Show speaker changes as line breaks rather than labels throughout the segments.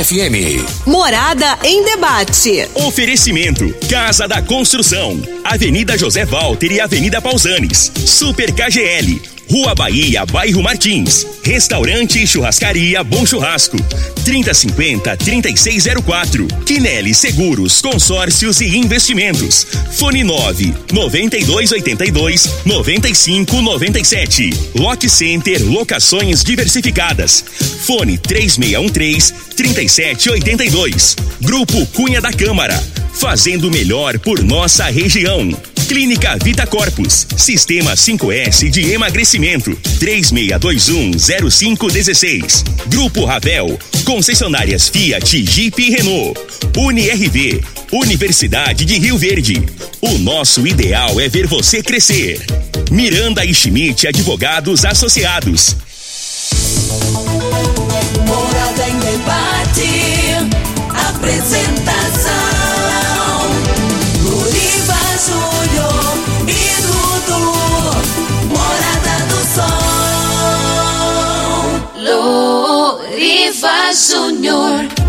Morada FM.
Morada em debate.
Oferecimento: Casa da Construção, Avenida José Walter e Avenida Pausanes. Super KGL. Rua Bahia, Bairro Martins. Restaurante e Churrascaria Bom Churrasco. 3050-3604. Quinelli Seguros, Consórcios e Investimentos. Fone 9 9282 9597. Lock Center Locações Diversificadas. Fone 3613 3782. Grupo Cunha da Câmara. Fazendo melhor por nossa região. Clínica Vita Corpus, Sistema 5S de emagrecimento, 36210516. Grupo Ravel, concessionárias Fiat, Jeep e Renault. UniRV, Universidade de Rio Verde. O nosso ideal é ver você crescer. Miranda e Schmidt Advogados Associados.
Morada em debate. Apresentação. Luriva Júnior.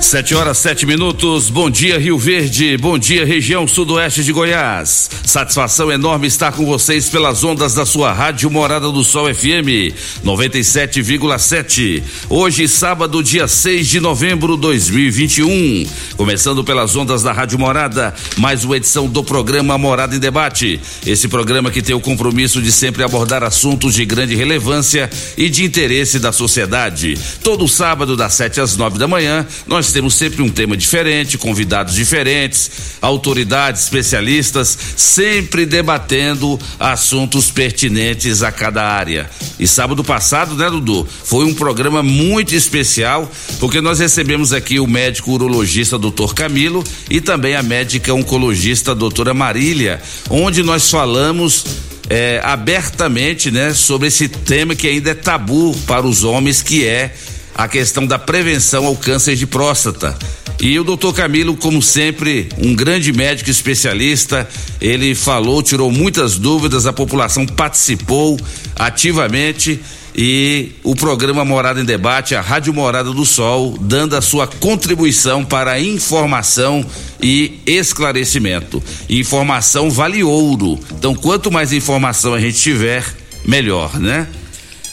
Sete horas, sete minutos. Bom dia, Rio Verde. Bom dia, região sudoeste de Goiás. Satisfação enorme estar com vocês pelas ondas da sua rádio Morada do Sol FM 97,7. Hoje, sábado, dia 6 de novembro de 2021. Começando pelas ondas da Rádio Morada, mais uma edição do programa Morada em Debate. Esse programa que tem o compromisso de sempre abordar assuntos de grande relevância e de interesse da sociedade. Todo sábado, das 7 às 9 da manhã, nós temos sempre um tema diferente, convidados diferentes, autoridades, especialistas, sempre debatendo assuntos pertinentes a cada área. E sábado passado, né, Dudu? Foi um programa muito especial, porque nós recebemos aqui o médico urologista Dr. Camilo e também a médica oncologista doutora Marília, onde nós falamos é, abertamente, né, sobre esse tema que ainda é tabu para os homens, que é a questão da prevenção ao câncer de próstata. E o doutor Camilo, como sempre, um grande médico especialista, ele falou, tirou muitas dúvidas, a população participou ativamente e o programa Morada em Debate, a Rádio Morada do Sol, dando a sua contribuição para informação e esclarecimento. Informação vale ouro. Então, quanto mais informação a gente tiver, melhor, né?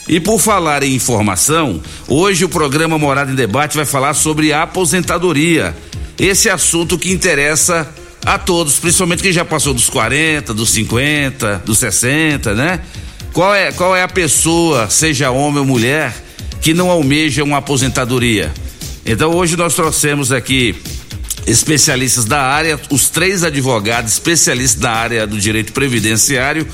E por falar em informação, hoje o programa Morada em Debate vai falar sobre aposentadoria. Esse assunto que interessa a todos, principalmente quem já passou dos 40, dos 50, dos 60, né? Qual é, qual é a pessoa, seja homem ou mulher, que não almeja uma aposentadoria? Então hoje nós trouxemos aqui especialistas da área, os três advogados especialistas da área do direito previdenciário,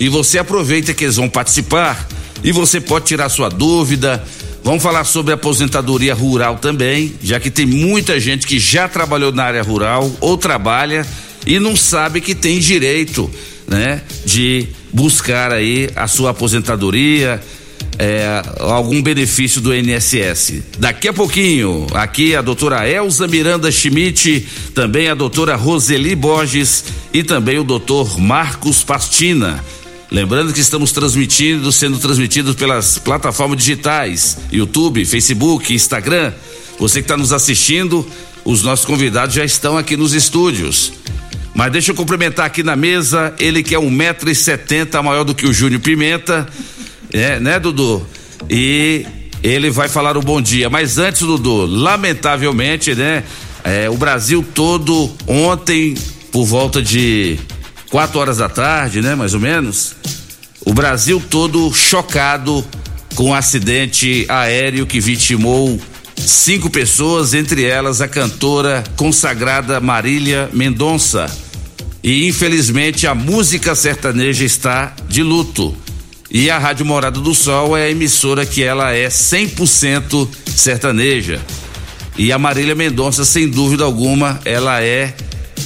e você aproveita que eles vão participar e você pode tirar sua dúvida. Vamos falar sobre aposentadoria rural também, já que tem muita gente que já trabalhou na área rural ou trabalha e não sabe que tem direito, né, de buscar aí a sua aposentadoria, é, algum benefício do INSS. Daqui a pouquinho, aqui a doutora Elza Miranda Schmidt, também a doutora Roseli Borges e também o doutor Marcos Pastina. Lembrando que estamos transmitindo, sendo transmitidos pelas plataformas digitais, YouTube, Facebook, Instagram. Você que está nos assistindo, os nossos convidados já estão aqui nos estúdios. Mas deixa eu cumprimentar aqui na mesa, ele que é um metro e setenta, maior do que o Júnior Pimenta, é, né, Dudu? E ele vai falar o bom dia. Mas antes, Dudu, lamentavelmente, né, é, o Brasil todo ontem, por volta de quatro horas da tarde, né, mais ou menos, o Brasil todo chocado com o um acidente aéreo que vitimou cinco pessoas, entre elas a cantora consagrada Marília Mendonça. E infelizmente a música sertaneja está de luto. E a Rádio Morada do Sol é a emissora que ela é 100% sertaneja. E a Marília Mendonça, sem dúvida alguma, ela é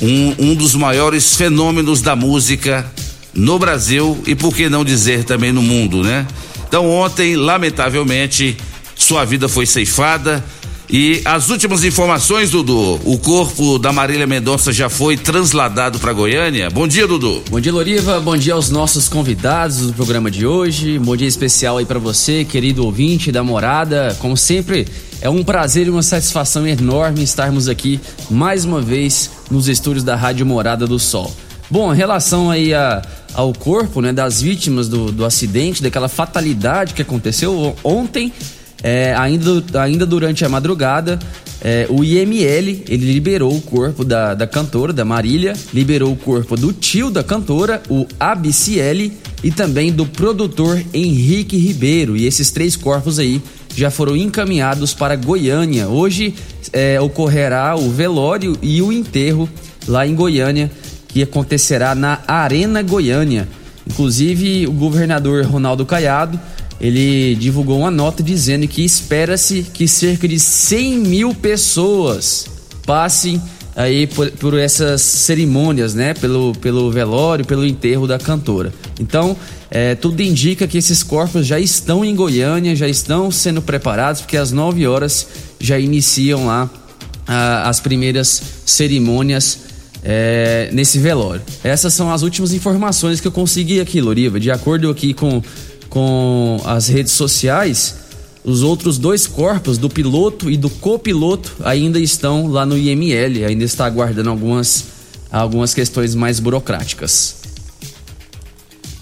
um, um dos maiores fenômenos da música no Brasil e por que não dizer também no mundo, né? Então ontem, lamentavelmente, sua vida foi ceifada E as últimas informações, Dudu. O corpo da Marília Mendonça já foi transladado para Goiânia. Bom dia, Dudu.
Bom dia, Loriva. Bom dia aos nossos convidados do programa de hoje. Bom dia especial aí para você, querido ouvinte da morada. Como sempre, é um prazer e uma satisfação enorme estarmos aqui mais uma vez nos estúdios da Rádio Morada do Sol. Bom, em relação aí a, ao corpo né, das vítimas do, do acidente, daquela fatalidade que aconteceu ontem, é, ainda, ainda durante a madrugada, é, o IML ele liberou o corpo da, da cantora, da Marília, liberou o corpo do tio da cantora, o ABCL, e também do produtor Henrique Ribeiro. E esses três corpos aí já foram encaminhados para Goiânia. Hoje é, ocorrerá o velório e o enterro lá em Goiânia, que acontecerá na Arena Goiânia. Inclusive, o governador Ronaldo Caiado ele divulgou uma nota dizendo que espera-se que cerca de 100 mil pessoas passem aí por, por, essas cerimônias, né? Pelo, pelo velório, pelo enterro da cantora. Então, é, tudo indica que esses corpos já estão em Goiânia, já estão sendo preparados, porque às 9 horas já iniciam lá as primeiras cerimônias é, nesse velório. Essas são as últimas informações que eu consegui aqui, Loriva. De acordo aqui com com as redes sociais, os outros dois corpos, do piloto e do copiloto, ainda estão lá no IML, ainda está aguardando algumas, algumas questões mais burocráticas.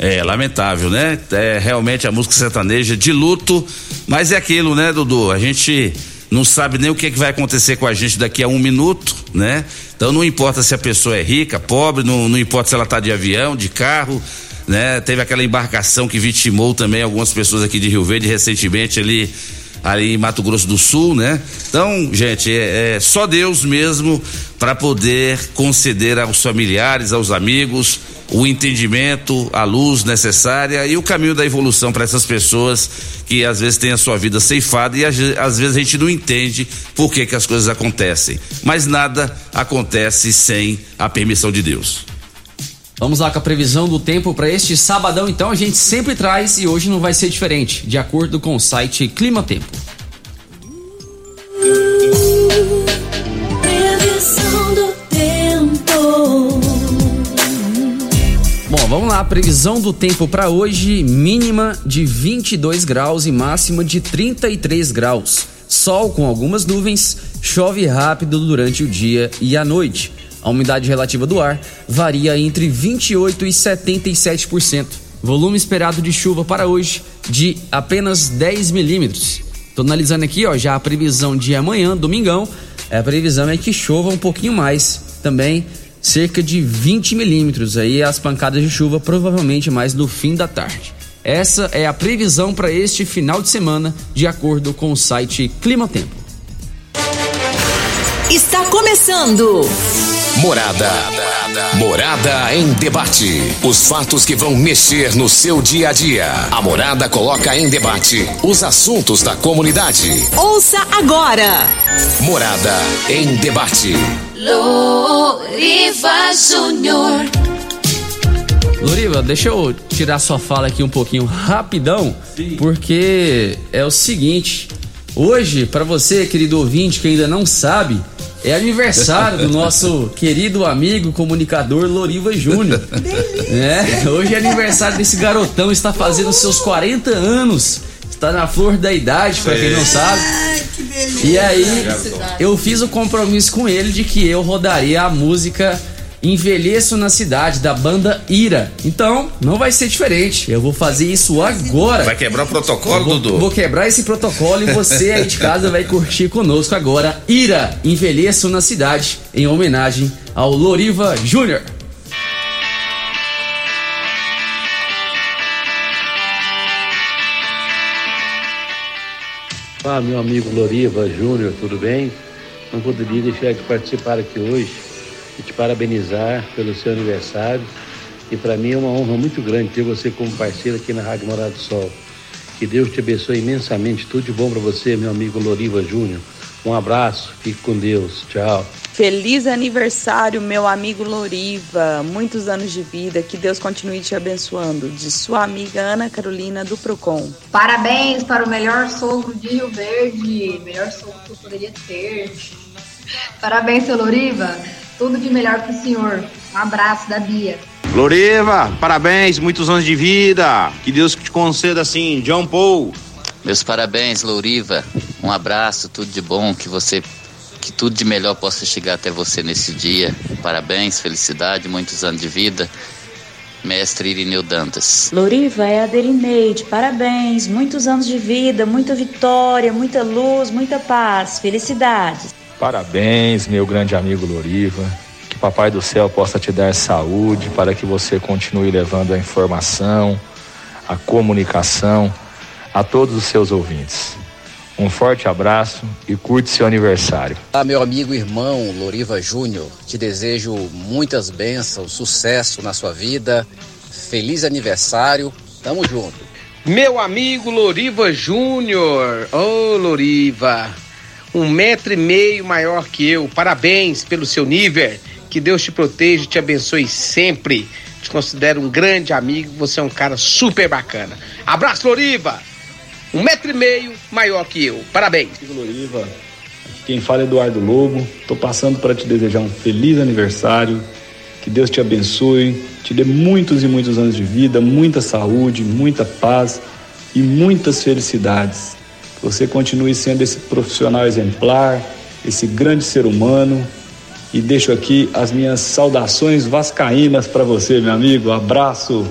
É, lamentável, né? É realmente a música sertaneja de luto, mas é aquilo, né, Dudu? A gente não sabe nem o que, é que vai acontecer com a gente daqui a um minuto, né? Então não importa se a pessoa é rica, pobre, não, não importa se ela está de avião, de carro, né? Teve aquela embarcação que vitimou também algumas pessoas aqui de Rio Verde recentemente ali ali em Mato Grosso do Sul, né? Então, gente, é, é só Deus mesmo para poder conceder aos familiares, aos amigos, o entendimento, a luz necessária e o caminho da evolução para essas pessoas que às vezes têm a sua vida ceifada e às, vezes a gente não entende por que que as coisas acontecem. Mas nada acontece sem a permissão de Deus.
Vamos lá com a previsão do tempo para este sabadão, então a gente sempre traz e hoje não vai ser diferente, de acordo com o site Clima Tempo. Bom, vamos lá, previsão do tempo para hoje, mínima de 22 graus e máxima de 33 graus. Sol com algumas nuvens, chove rápido durante o dia e a noite. A umidade relativa do ar varia entre 28 e 77%. Volume esperado de chuva para hoje de apenas 10 milímetros. Tô analisando aqui, ó, já a previsão de amanhã, domingão, a previsão é que chova um pouquinho mais, também cerca de 20 milímetros. Aí as pancadas de chuva provavelmente mais no fim da tarde. Essa é a previsão para este final de semana, de acordo com o site Clima Tempo.
Está começando.
Morada. Morada em debate. Os fatos que vão mexer no seu dia a dia. A Morada coloca em debate os assuntos da comunidade.
Ouça agora.
Morada em debate.
Loriva Júnior.
Loriva, deixa eu tirar sua fala aqui um pouquinho rapidão, porque é o seguinte, hoje para você, querido ouvinte que ainda não sabe, é aniversário do nosso querido amigo comunicador Loriva Júnior. É, hoje é aniversário desse garotão, está fazendo seus 40 anos. Está na flor da idade, para quem não sabe. E aí, eu fiz o compromisso com ele de que eu rodaria a música Envelheço na Cidade, da banda Ira. Então, não vai ser diferente. Eu vou fazer isso agora.
Vai quebrar o protocolo,
Vou,
Dudu?
vou quebrar esse protocolo e você aí de casa vai curtir conosco agora. Ira, Envelheço na Cidade, em homenagem ao Loriva Júnior.
Ah, meu amigo Loriva Júnior, tudo bem? Não poderia deixar de participar aqui hoje e te parabenizar pelo seu aniversário. E para mim é uma honra muito grande ter você como parceiro aqui na Rádio Morado do Sol. Que Deus te abençoe imensamente. Tudo de bom para você, meu amigo Loriva Júnior. Um abraço, fique com Deus. Tchau.
Feliz aniversário, meu amigo Loriva. Muitos anos de vida. Que Deus continue te abençoando. De sua amiga Ana Carolina do Procon.
Parabéns para o melhor sogro de Rio Verde. Melhor sogro que eu poderia ter. Parabéns, seu Loriva. Tudo de melhor para o senhor. Um abraço da Bia.
Loriva, parabéns, muitos anos de vida. Que Deus te conceda assim, John Paul.
Meus parabéns, Louriva. Um abraço, tudo de bom, que você que tudo de melhor possa chegar até você nesse dia. Parabéns, felicidade, muitos anos de vida. Mestre Irineu Dantas.
Louriva é a Derineide, parabéns, muitos anos de vida, muita vitória, muita luz, muita paz, felicidades.
Parabéns, meu grande amigo Loriva. Que Papai do Céu possa te dar saúde para que você continue levando a informação, a comunicação a todos os seus ouvintes. Um forte abraço e curte seu aniversário.
Olá, meu amigo e irmão Loriva Júnior. Te desejo muitas bênçãos, sucesso na sua vida. Feliz aniversário. Tamo junto.
Meu amigo Loriva Júnior. Ô, oh, Loriva. Um metro e meio maior que eu. Parabéns pelo seu nível. Que Deus te proteja e te abençoe sempre. Te considero um grande amigo. Você é um cara super bacana. Abraço, Loriva um metro e meio maior que eu. Parabéns.
Loriva, quem fala é Eduardo Lobo. Estou passando para te desejar um feliz aniversário. Que Deus te abençoe, te dê muitos e muitos anos de vida, muita saúde, muita paz e muitas felicidades. Você continue sendo esse profissional exemplar, esse grande ser humano. E deixo aqui as minhas saudações vascaínas para você, meu amigo. Abraço.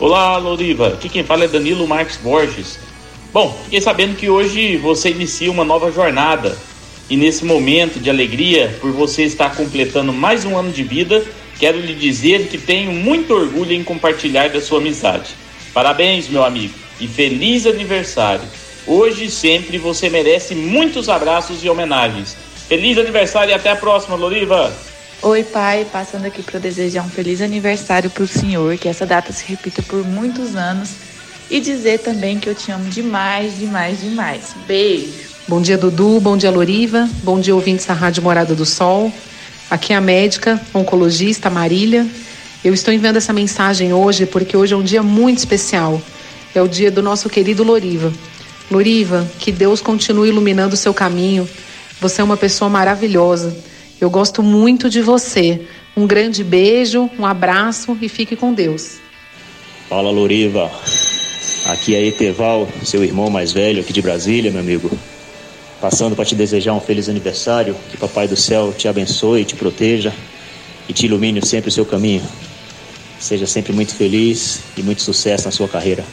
Olá, Loriva. Aqui quem fala é Danilo Marques Borges. Bom, fiquei sabendo que hoje você inicia uma nova jornada e nesse momento de alegria por você estar completando mais um ano de vida, quero lhe dizer que tenho muito orgulho em compartilhar da sua amizade. Parabéns, meu amigo, e feliz aniversário. Hoje e sempre você merece muitos abraços e homenagens. Feliz aniversário e até a próxima, Loriva!
Oi, pai, passando aqui para desejar um feliz aniversário para o senhor, que essa data se repita por muitos anos e dizer também que eu te amo demais, demais, demais. Beijo.
Bom dia, Dudu. Bom dia, Loriva. Bom dia, ouvintes da Rádio Morada do Sol. Aqui é a médica, oncologista Marília. Eu estou enviando essa mensagem hoje porque hoje é um dia muito especial. É o dia do nosso querido Loriva. Loriva, que Deus continue iluminando o seu caminho. Você é uma pessoa maravilhosa. Eu gosto muito de você. Um grande beijo, um abraço e fique com Deus.
Fala, Loriva. Aqui é Eteval, seu irmão mais velho aqui de Brasília, meu amigo. Passando para te desejar um feliz aniversário, que Papai do Céu te abençoe, te proteja e te ilumine sempre o seu caminho. Seja sempre muito feliz e muito sucesso na sua carreira.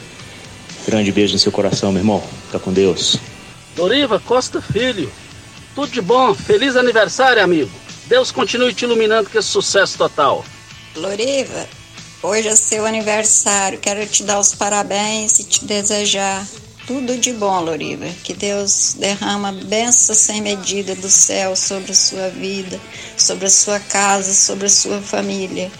Grande beijo no seu coração, meu irmão. Fica com Deus.
Doriva Costa Filho, tudo de bom, feliz aniversário, amigo. Deus continue te iluminando com esse sucesso total.
Loriva, Hoje é seu aniversário, quero te dar os parabéns e te desejar tudo de bom, Loriva. Que Deus derrama bênçãos sem medida do céu sobre a sua vida, sobre a sua casa, sobre a sua família.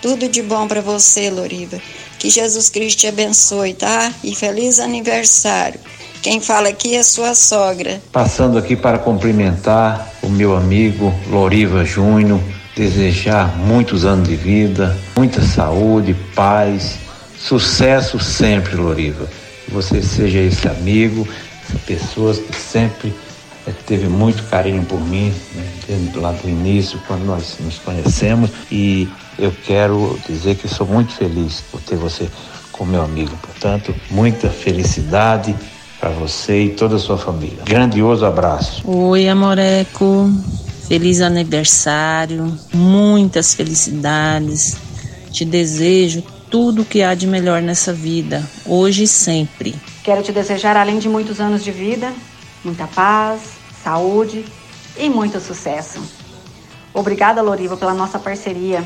Tudo de bom para você, Loriva. Que Jesus Cristo te abençoe, tá? E feliz aniversário. Quem fala aqui é sua sogra.
Passando aqui para cumprimentar o meu amigo Loriva Júnior desejar muitos anos de vida, muita saúde, paz, sucesso sempre, Loriva. Que você seja esse amigo, essa pessoa que sempre é, teve muito carinho por mim, né, lá do início, quando nós nos conhecemos. E eu quero dizer que sou muito feliz por ter você como meu amigo. Portanto, muita felicidade para você e toda a sua família. Grandioso abraço.
Oi, Amoreco. Feliz aniversário, muitas felicidades. Te desejo tudo o que há de melhor nessa vida, hoje e sempre.
Quero te desejar, além de muitos anos de vida, muita paz, saúde e muito sucesso. Obrigada, Loriva, pela nossa parceria.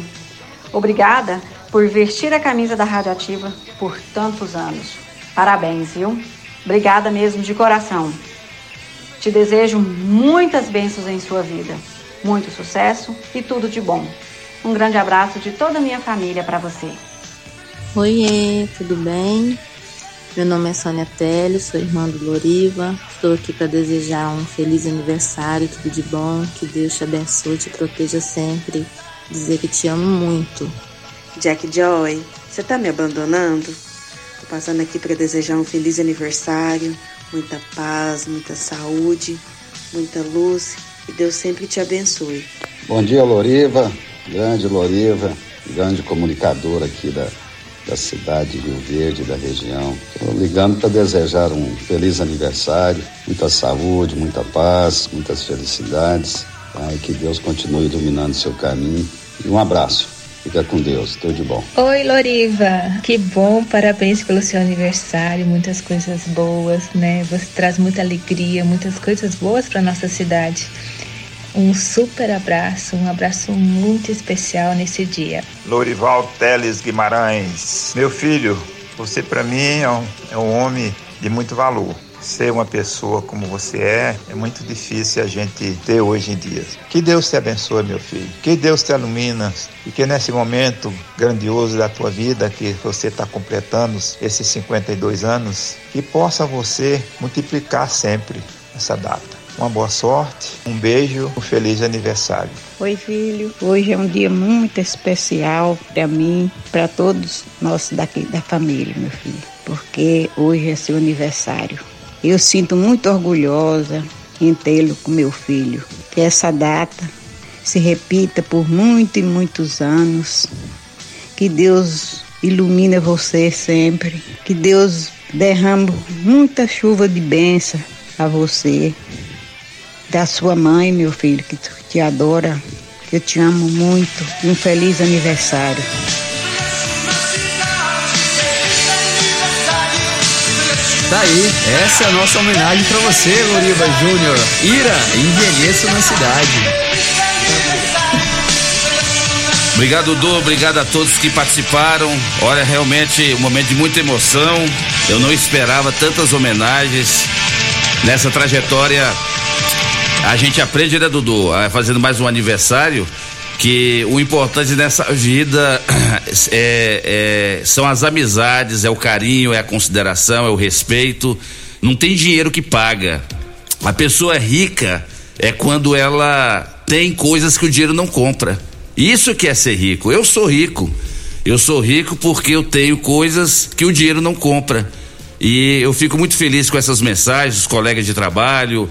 Obrigada por vestir a camisa da Radioativa por tantos anos. Parabéns, viu? Obrigada mesmo de coração. Te desejo muitas bênçãos em sua vida muito sucesso e tudo de bom. Um grande abraço de toda a minha família para você.
Oiê, tudo bem?
Meu nome é Sônia Télio, sou irmã do Loriva. Estou aqui para desejar um feliz aniversário, tudo de bom, que Deus te abençoe, te proteja sempre. Dizer que te amo muito.
Jack Joy, você tá me abandonando? Tô passando aqui para desejar um feliz aniversário, muita paz, muita saúde, muita luz e Deus sempre te abençoe.
Bom dia, Loriva, grande Loriva, grande comunicador aqui da, da cidade de Rio Verde, da região. Estou ligando para desejar um feliz aniversário, muita saúde, muita paz, muitas felicidades. E que Deus continue iluminando seu caminho. E um abraço. Fica com Deus, tudo de bom.
Oi, Loriva. Que bom, parabéns pelo seu aniversário, muitas coisas boas, né? Você traz muita alegria, muitas coisas boas para nossa cidade. Um super abraço, um abraço muito especial nesse dia.
Lorival Teles Guimarães, meu filho, você para mim é um, é um homem de muito valor ser uma pessoa como você é, é muito difícil a gente ter hoje em dia. Que Deus te abençoe, meu filho. Que Deus te ilumina e que nesse momento grandioso da tua vida, que você está completando esses 52 anos, que possa você multiplicar sempre essa data. Uma boa sorte, um beijo, um feliz aniversário.
Oi, filho. Hoje é um dia muito especial para mim, para todos nós daqui da família, meu filho, porque hoje é seu aniversário. Eu sinto muito orgulhosa em tê-lo com meu filho. Que essa data se repita por muitos e muitos anos. Que Deus ilumine você sempre. Que Deus derrame muita chuva de bênção a você. Da sua mãe, meu filho, que te adora. Eu te amo muito. Um feliz aniversário.
Tá aí, essa é a nossa homenagem para você, Loriva Júnior. Ira, envelheço na cidade.
Obrigado, Dudu. Obrigado a todos que participaram. Olha, realmente um momento de muita emoção. Eu não esperava tantas homenagens nessa trajetória. A gente aprende, né, Dudu? Fazendo mais um aniversário que o importante nessa vida é, é, são as amizades, é o carinho, é a consideração, é o respeito. Não tem dinheiro que paga. A pessoa rica é quando ela tem coisas que o dinheiro não compra. Isso que é ser rico. Eu sou rico. Eu sou rico porque eu tenho coisas que o dinheiro não compra. E eu fico muito feliz com essas mensagens, os colegas de trabalho,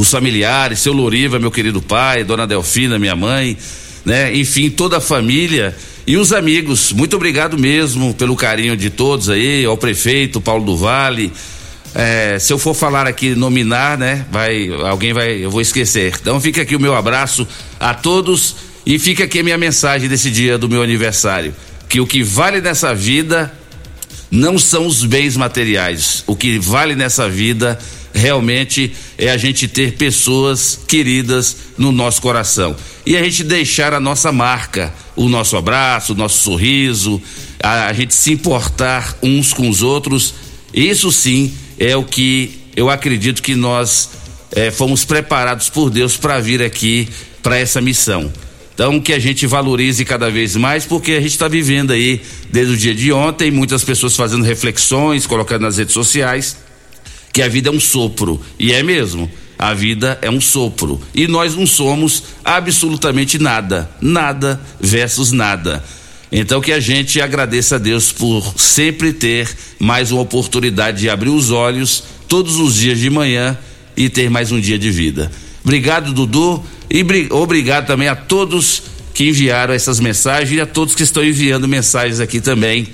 os familiares, seu Loriva, meu querido pai, dona Delfina, minha mãe, né? Enfim, toda a família e os amigos. Muito obrigado mesmo pelo carinho de todos aí, ao prefeito Paulo do Vale. É, se eu for falar aqui, nominar, né? Vai, alguém vai, eu vou esquecer. Então fica aqui o meu abraço a todos e fica aqui a minha mensagem desse dia do meu aniversário. Que o que vale nessa vida não são os bens materiais. O que vale nessa vida realmente é a gente ter pessoas queridas no nosso coração e a gente deixar a nossa marca, o nosso abraço, o nosso sorriso, a, a gente se importar uns com os outros. Isso sim é o que eu acredito que nós é, fomos preparados por Deus para vir aqui para essa missão. Então que a gente valorize cada vez mais, porque a gente está vivendo aí desde o dia de ontem, muitas pessoas fazendo reflexões, colocando nas redes sociais que a vida é um sopro. E é mesmo. A vida é um sopro. E nós não somos absolutamente nada. Nada versus nada. Então que a gente agradeça a Deus por sempre ter mais uma oportunidade de abrir os olhos todos os dias de manhã e ter mais um dia de vida. Obrigado, Dudu, e obrigado também a todos que enviaram essas mensagens e a todos que estão enviando mensagens aqui também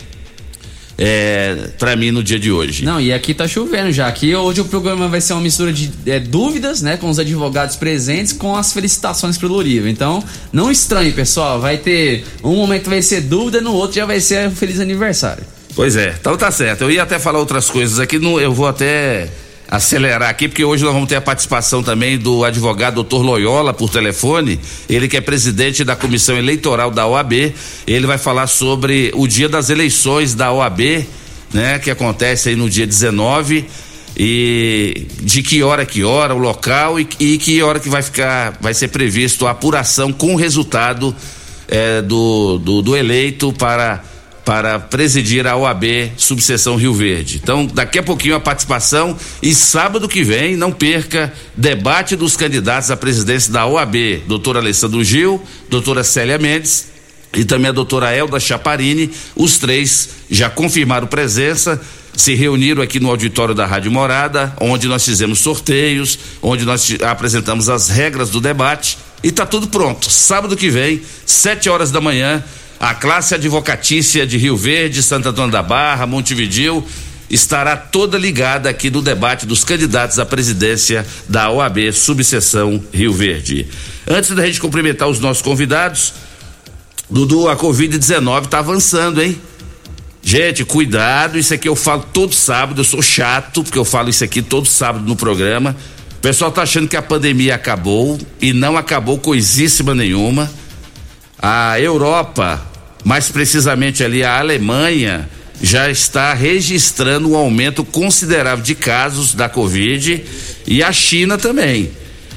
é, para mim no dia de hoje.
Não, e aqui tá chovendo já. Aqui hoje o programa vai ser uma mistura de é, dúvidas, né, com os advogados presentes, com as felicitações pro Loriva. Então, não estranhe, pessoal. Vai ter um momento vai ser dúvida, no outro já vai ser um feliz aniversário.
Pois é, então tá certo. Eu ia até falar outras coisas aqui, no, eu vou até acelerar aqui, porque hoje nós vamos ter a participação também do advogado doutor Loyola por telefone, ele que é presidente da comissão eleitoral da OAB, ele vai falar sobre o dia das eleições da OAB, né, que acontece aí no dia 19 e de que hora que hora, o local e, e que hora que vai ficar, vai ser previsto a apuração com o resultado é, do, do, do eleito para para presidir a OAB Subseção Rio Verde. Então, daqui a pouquinho a participação e sábado que vem, não perca, debate dos candidatos à presidência da OAB, doutor Alessandro Gil, doutora Célia Mendes e também a doutora Elda Chaparini, os três já confirmaram presença, se reuniram aqui no auditório da Rádio Morada, onde nós fizemos sorteios, onde nós apresentamos as regras do debate e está tudo pronto. Sábado que vem, sete horas da manhã, a classe advocatícia de Rio Verde, Santa Antônio da Barra, Montevidil, estará toda ligada aqui no debate dos candidatos à presidência da OAB Subseção Rio Verde. Antes da gente cumprimentar os nossos convidados, Dudu, a Covid-19 está avançando, hein? Gente, cuidado, isso aqui eu falo todo sábado, eu sou chato, porque eu falo isso aqui todo sábado no programa. O pessoal tá achando que a pandemia acabou e não acabou coisíssima nenhuma. A Europa, mais precisamente ali a Alemanha, já está registrando um aumento considerável de casos da Covid e a China também.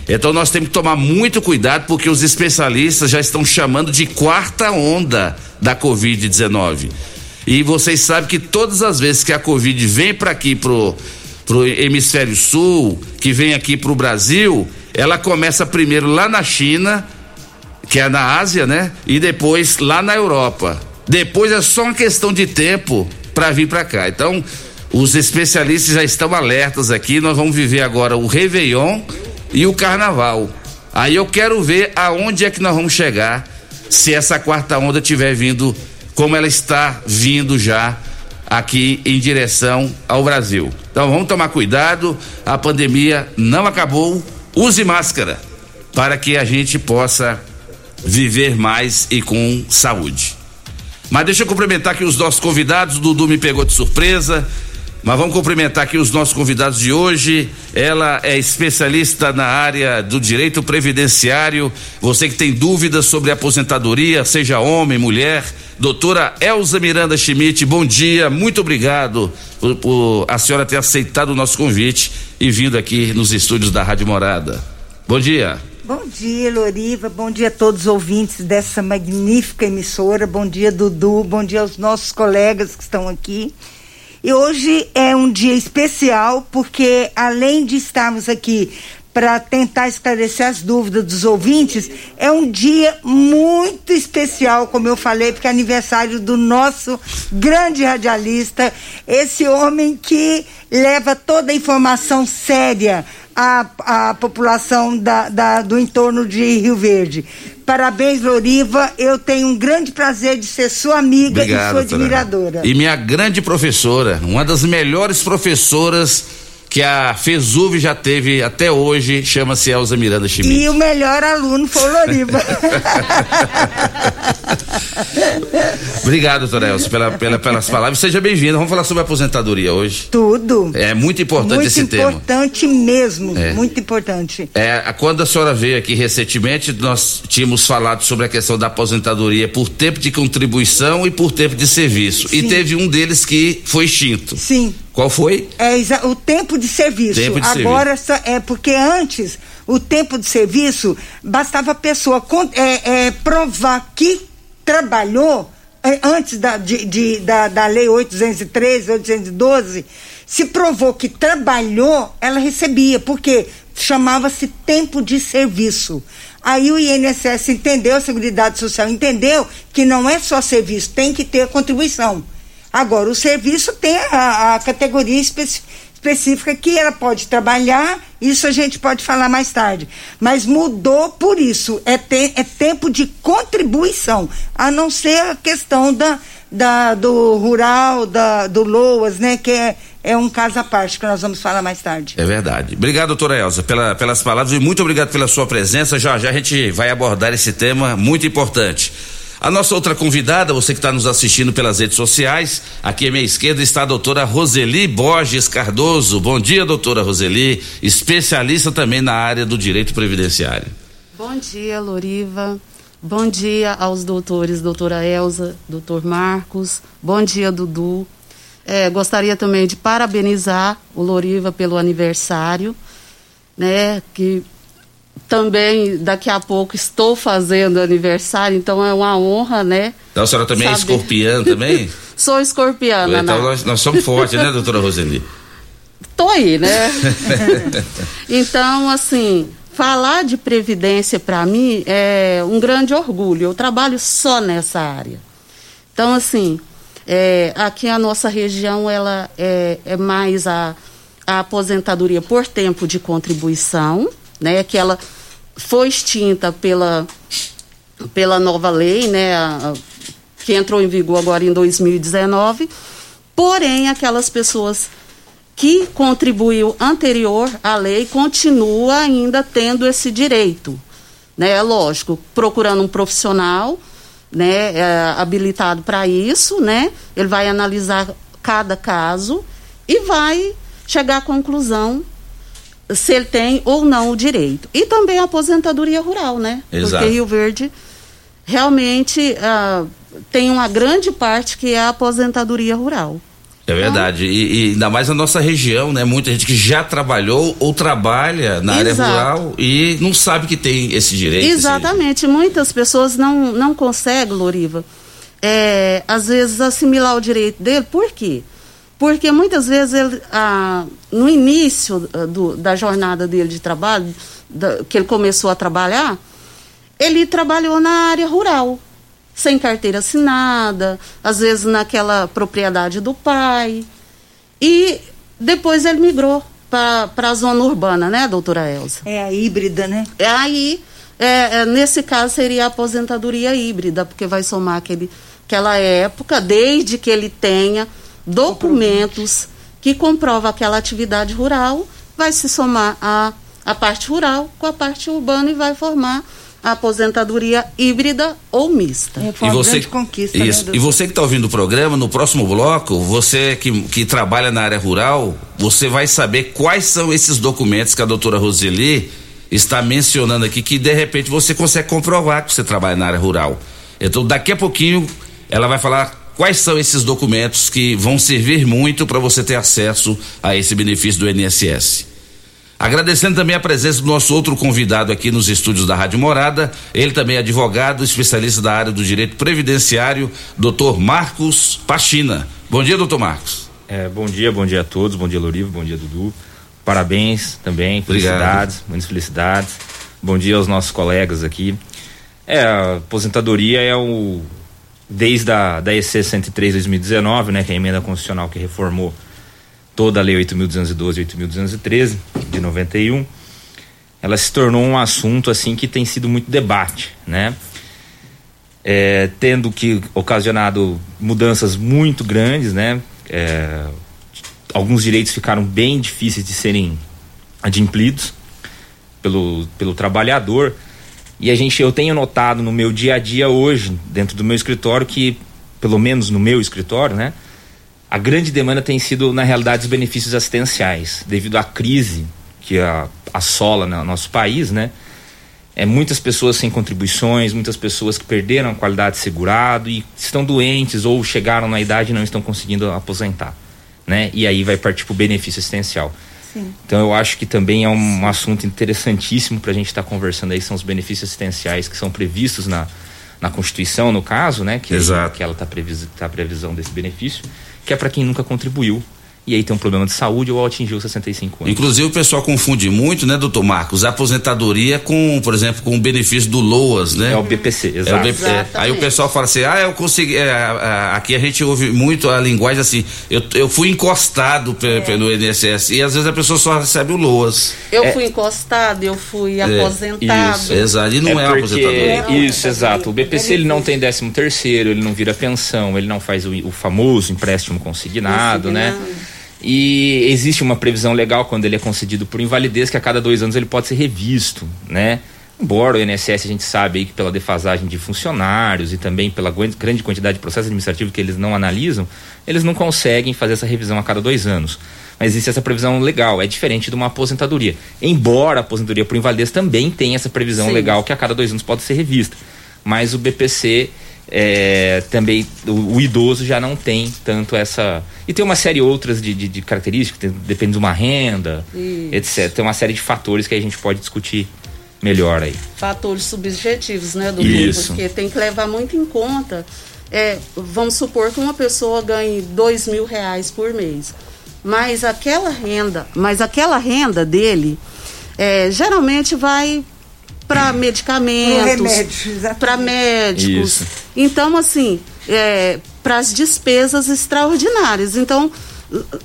Então nós temos que tomar muito cuidado porque os especialistas já estão chamando de quarta onda da Covid-19. E vocês sabem que todas as vezes que a Covid vem para aqui pro pro hemisfério sul, que vem aqui pro Brasil, ela começa primeiro lá na China, que é na Ásia, né? E depois lá na Europa. Depois é só uma questão de tempo para vir para cá. Então, os especialistas já estão alertas aqui. Nós vamos viver agora o Réveillon e o Carnaval. Aí eu quero ver aonde é que nós vamos chegar se essa quarta onda tiver vindo como ela está vindo já aqui em direção ao Brasil. Então vamos tomar cuidado, a pandemia não acabou. Use máscara para que a gente possa viver mais e com saúde. Mas deixa eu cumprimentar aqui os nossos convidados. Dudu me pegou de surpresa. Mas vamos cumprimentar aqui os nossos convidados de hoje. Ela é especialista na área do direito previdenciário. Você que tem dúvidas sobre aposentadoria, seja homem, mulher, doutora Elza Miranda Schmidt, bom dia, muito obrigado por, por, a senhora ter aceitado o nosso convite e vindo aqui nos estúdios da Rádio Morada. Bom dia.
Bom dia, Loriva. Bom dia a todos os ouvintes dessa magnífica emissora. Bom dia, Dudu. Bom dia aos nossos colegas que estão aqui. E hoje é um dia especial porque, além de estarmos aqui para tentar esclarecer as dúvidas dos ouvintes, é um dia muito especial, como eu falei, porque é aniversário do nosso grande radialista, esse homem que leva toda a informação séria à, à população da, da, do entorno de Rio Verde. Parabéns, Loriva. Eu tenho um grande prazer de ser sua amiga Obrigado, e sua admiradora.
E minha grande professora, uma das melhores professoras que a FESUV já teve até hoje, chama-se Elza Miranda Schmidt.
E o melhor aluno foi o Loriva.
Obrigado, doutora Elza, pela, pela, pelas palavras. Seja bem-vinda. Vamos falar sobre aposentadoria hoje.
Tudo.
É muito importante
muito
esse
tema. Muito importante mesmo,
é.
muito importante.
É, quando a senhora veio aqui recentemente, nós tínhamos falado sobre a questão da aposentadoria por tempo de contribuição e por tempo de serviço. Sim. E teve um deles que foi extinto.
Sim.
Qual foi?
É o tempo de serviço.
Tempo de
Agora
serviço.
é porque antes o tempo de serviço bastava a pessoa é, é, provar que trabalhou é, antes da, de, de, da, da lei 813, 812, se provou que trabalhou, ela recebia, porque chamava-se tempo de serviço. Aí o INSS entendeu, a Seguridade Social entendeu que não é só serviço, tem que ter contribuição. Agora, o serviço tem a, a categoria específica que ela pode trabalhar, isso a gente pode falar mais tarde. Mas mudou por isso, é, te, é tempo de contribuição, a não ser a questão da, da, do rural, da, do LOAS, né, que é, é um caso à parte que nós vamos falar mais tarde.
É verdade. Obrigado, doutora Elza, pela, pelas palavras e muito obrigado pela sua presença. Já já a gente vai abordar esse tema muito importante. A nossa outra convidada, você que está nos assistindo pelas redes sociais, aqui à minha esquerda está a doutora Roseli Borges Cardoso. Bom dia, doutora Roseli, especialista também na área do direito previdenciário.
Bom dia, Loriva. Bom dia aos doutores, doutora Elza, doutor Marcos. Bom dia, Dudu. É, gostaria também de parabenizar o Loriva pelo aniversário, né? Que também daqui a pouco estou fazendo aniversário, então é uma honra, né?
Então a senhora também é Saber. é escorpiã também?
Sou escorpiana.
Então nós, nós, somos fortes, né, doutora Roseli?
Tô aí, né? então, assim, falar de previdência para mim é um grande orgulho. Eu trabalho só nessa área. Então, assim, é, aqui a nossa região ela é, é mais a, a aposentadoria por tempo de contribuição, né? Que ela foi extinta pela, pela nova lei, né? A, que entrou em vigor agora em 2019. Porém, aquelas pessoas que contribuiu anterior à lei continua ainda tendo esse direito. Né? É lógico, procurando um profissional né, é, habilitado para isso, né? ele vai analisar cada caso e vai chegar à conclusão se ele tem ou não o direito. E também a aposentadoria rural, né?
Exato.
Porque Rio Verde realmente uh, tem uma grande parte que é a aposentadoria rural.
É verdade. E, e, ainda mais na nossa região, né? Muita gente que já trabalhou ou trabalha na Exato. área rural e não sabe que tem esse direito.
Exatamente. Esse... Muitas pessoas não, não conseguem, Loriva, é, às vezes assimilar o direito dele. Por quê? Porque muitas vezes ele, ah, no início ah, do, da jornada dele de trabalho, da, que ele começou a trabalhar, ele trabalhou na área rural sem carteira assinada, às vezes naquela propriedade do pai. E depois ele migrou para a zona urbana, né, doutora Elza?
É a híbrida, né?
É aí, é, é, nesse caso, seria a aposentadoria híbrida, porque vai somar aquele, aquela época, desde que ele tenha documentos que comprovam aquela atividade rural, vai se somar a, a parte rural com a parte urbana e vai formar a aposentadoria híbrida ou mista.
É, e você, conquista,
isso,
né,
e você que está ouvindo o programa, no próximo bloco, você que, que trabalha na área rural, você vai saber quais são esses documentos que a doutora Roseli está mencionando aqui, que de repente você consegue comprovar que você trabalha na área rural. Então, daqui a pouquinho, ela vai falar quais são esses documentos que vão servir muito para você ter acesso a esse benefício do INSS. Agradecendo também a presença do nosso outro convidado aqui nos estúdios da Rádio Morada, ele também é advogado, especialista da área do direito previdenciário, doutor Marcos Pachina. Bom dia, doutor Marcos.
É, bom dia, bom dia a todos, bom dia Lorivo, bom dia Dudu. Parabéns também, felicidades, Obrigado. muitas felicidades. Bom dia aos nossos colegas aqui. É, a aposentadoria é o desde a da EC 103 2019, né, que é a emenda constitucional que reformou toda a Lei 8.212 e 8.213 de 91, ela se tornou um assunto assim que tem sido muito debate, né? É, tendo que ocasionado mudanças muito grandes, né? É, alguns direitos ficaram bem difíceis de serem adimplidos pelo, pelo trabalhador e a gente eu tenho notado no meu dia a dia hoje dentro do meu escritório que pelo menos no meu escritório, né? A grande demanda tem sido, na realidade, os benefícios assistenciais, devido à crise que a, assola no nosso país, né? É, muitas pessoas sem contribuições, muitas pessoas que perderam a qualidade de segurado e estão doentes ou chegaram na idade e não estão conseguindo aposentar, né? E aí vai partir para o benefício assistencial. Sim. Então eu acho que também é um assunto interessantíssimo para a gente estar tá conversando aí, são os benefícios assistenciais que são previstos na, na Constituição, no caso, né? Que,
Exato.
que ela está previs, tá a previsão desse benefício que é para quem nunca contribuiu e aí tem um problema de saúde ou atingiu 65 anos.
Inclusive o pessoal confunde muito, né, doutor Marcos, a aposentadoria com, por exemplo, com o benefício do LOAS, né?
É o BPC, exato. É o BP,
é. Aí o pessoal fala assim, ah, eu consegui, é, aqui a gente ouve muito a linguagem assim, eu, eu fui encostado é. pelo INSS e às vezes a pessoa só recebe o LOAS.
Eu é. fui encostado, eu fui é. aposentado.
Isso, exato, e não é, é aposentadoria.
Isso, exato, o BPC ele não tem décimo terceiro, ele não vira pensão, ele não faz o, o famoso empréstimo consignado, consignado. né? E existe uma previsão legal quando ele é concedido por invalidez que a cada dois anos ele pode ser revisto, né? Embora o INSS a gente sabe aí que pela defasagem de funcionários e também pela grande quantidade de processos administrativos que eles não analisam, eles não conseguem fazer essa revisão a cada dois anos. Mas existe essa previsão legal, é diferente de uma aposentadoria. Embora a aposentadoria por invalidez também tenha essa previsão Sim. legal que a cada dois anos pode ser revista. Mas o BPC é, também o, o, idoso já não tem tanto essa. E tem uma série outras de, de, de características, tem, depende de uma renda, Isso. etc. Tem uma série de fatores que a gente pode discutir melhor aí.
Fatores subjetivos, né, doutor?
Isso.
Porque tem que levar muito em conta. É, vamos supor que uma pessoa ganhe dois mil reais por mês. Mas aquela renda, mas aquela renda dele é, geralmente vai para medicamentos, para médicos.
Isso.
Então, assim, é, para as despesas extraordinárias. Então,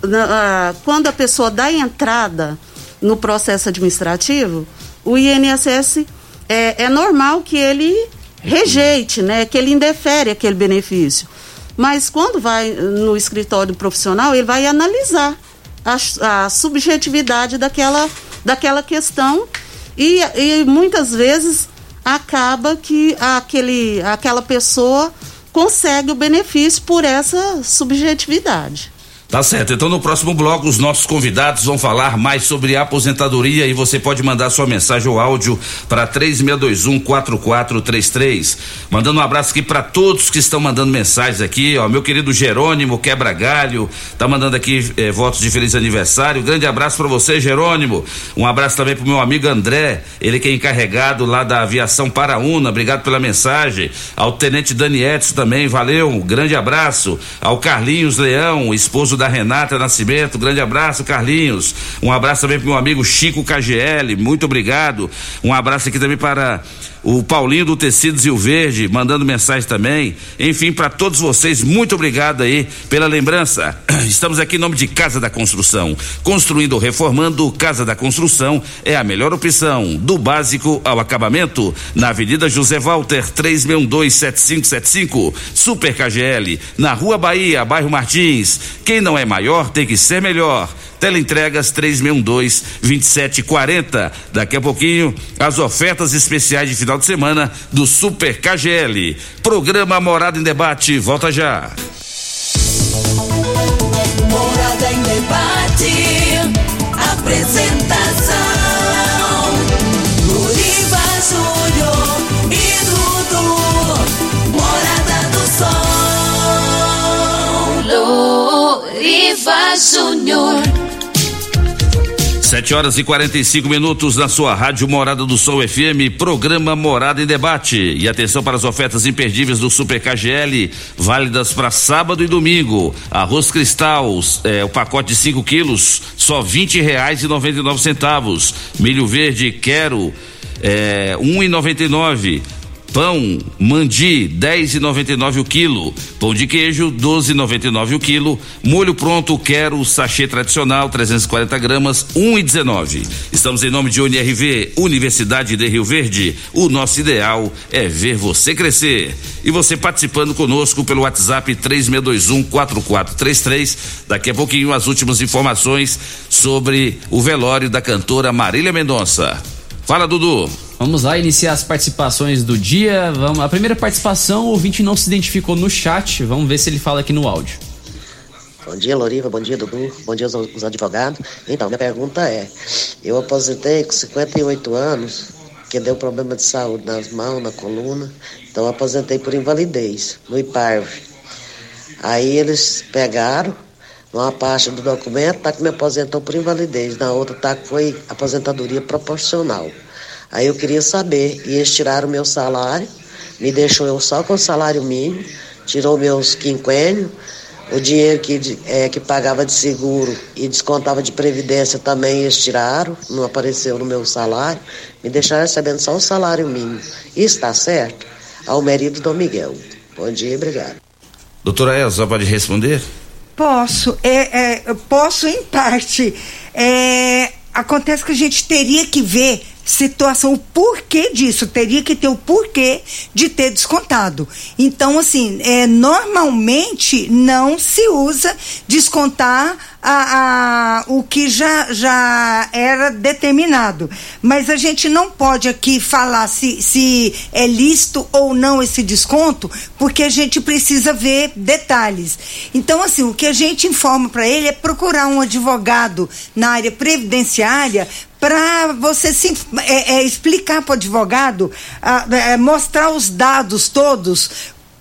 na- quando a pessoa dá entrada no processo administrativo, o INSS é, é normal que ele rejeite, né, que ele indefere aquele benefício. Mas quando vai no escritório profissional, ele vai analisar a, a subjetividade daquela, daquela questão e, e muitas vezes acaba que aquele, aquela pessoa consegue o benefício por essa subjetividade.
Tá certo. Então no próximo bloco os nossos convidados vão falar mais sobre a aposentadoria e você pode mandar sua mensagem ou áudio para 36214433. Mandando um abraço aqui para todos que estão mandando mensagens aqui, ó, meu querido Jerônimo Quebra Galho, tá mandando aqui eh, votos de feliz aniversário. Grande abraço para você, Jerônimo. Um abraço também pro meu amigo André, ele que é encarregado lá da aviação Paraúna. Obrigado pela mensagem. Ao tenente Dani Edson também, valeu. Um grande abraço. Ao Carlinhos Leão, esposo da Renata Nascimento. Grande abraço, Carlinhos. Um abraço também pro meu amigo Chico KGL. Muito obrigado. Um abraço aqui também para o Paulinho do Tecidos Rio Verde, mandando mensagem também. Enfim, para todos vocês, muito obrigado aí pela lembrança. Estamos aqui em nome de Casa da Construção. Construindo ou reformando, Casa da Construção é a melhor opção, do básico ao acabamento, na Avenida José Walter, 36127575, Super KGL, na Rua Bahia, bairro Martins. Quem não é maior tem que ser melhor. Teleentregas 3612-2740. Daqui a pouquinho, as ofertas especiais de final de semana do Super KGL. Programa Morada em Debate. Volta já.
Morada em debate. Apresentação: Luriva Júnior e Dudu. Morada do Sol. Luriva Júnior.
7 horas e 45 minutos na sua Rádio Morada do Sol FM, programa Morada em Debate. E atenção para as ofertas imperdíveis do Super KGL, válidas para sábado e domingo. Arroz cristal, é, o pacote de 5 quilos, só vinte reais e noventa e nove centavos. Milho verde, quero, é, um e noventa e nove. Pão mandi 10,99 o quilo. Pão de queijo 12,99 o quilo. Molho pronto quero sachê tradicional 340 gramas 1,19. Estamos em nome de UNRV Universidade de Rio Verde. O nosso ideal é ver você crescer. E você participando conosco pelo WhatsApp 36214433. Daqui a pouquinho as últimas informações sobre o velório da cantora Marília Mendonça. Fala Dudu.
Vamos lá iniciar as participações do dia. Vamos, a primeira participação, o ouvinte não se identificou no chat. Vamos ver se ele fala aqui no áudio.
Bom dia, Loriva. Bom dia, Dudu. Bom dia, os, os advogados. Então, minha pergunta é: eu aposentei com 58 anos, que deu problema de saúde nas mãos, na coluna. Então, eu aposentei por invalidez, no IPARV. Aí eles pegaram, numa parte do documento, tá que me aposentou por invalidez, na outra tá que foi aposentadoria proporcional. Aí eu queria saber, e eles tiraram meu salário, me deixou eu só com o salário mínimo, tirou meus quinquênios, o dinheiro que, é, que pagava de seguro e descontava de previdência também eles tiraram, não apareceu no meu salário, me deixaram recebendo só o salário mínimo. Está certo? Ao marido Dom Miguel. Bom dia, obrigado.
Doutora Elza, pode responder?
Posso, é, é, posso em parte. É, acontece que a gente teria que ver situação, o porquê disso, teria que ter o porquê de ter descontado. Então, assim, é, normalmente não se usa descontar a, a- o que já, já era determinado. Mas a gente não pode aqui falar se, se é lícito ou não esse desconto, porque a gente precisa ver detalhes. Então, assim, o que a gente informa para ele é procurar um advogado na área previdenciária para você se, é, é, explicar para o advogado, ah, é, mostrar os dados todos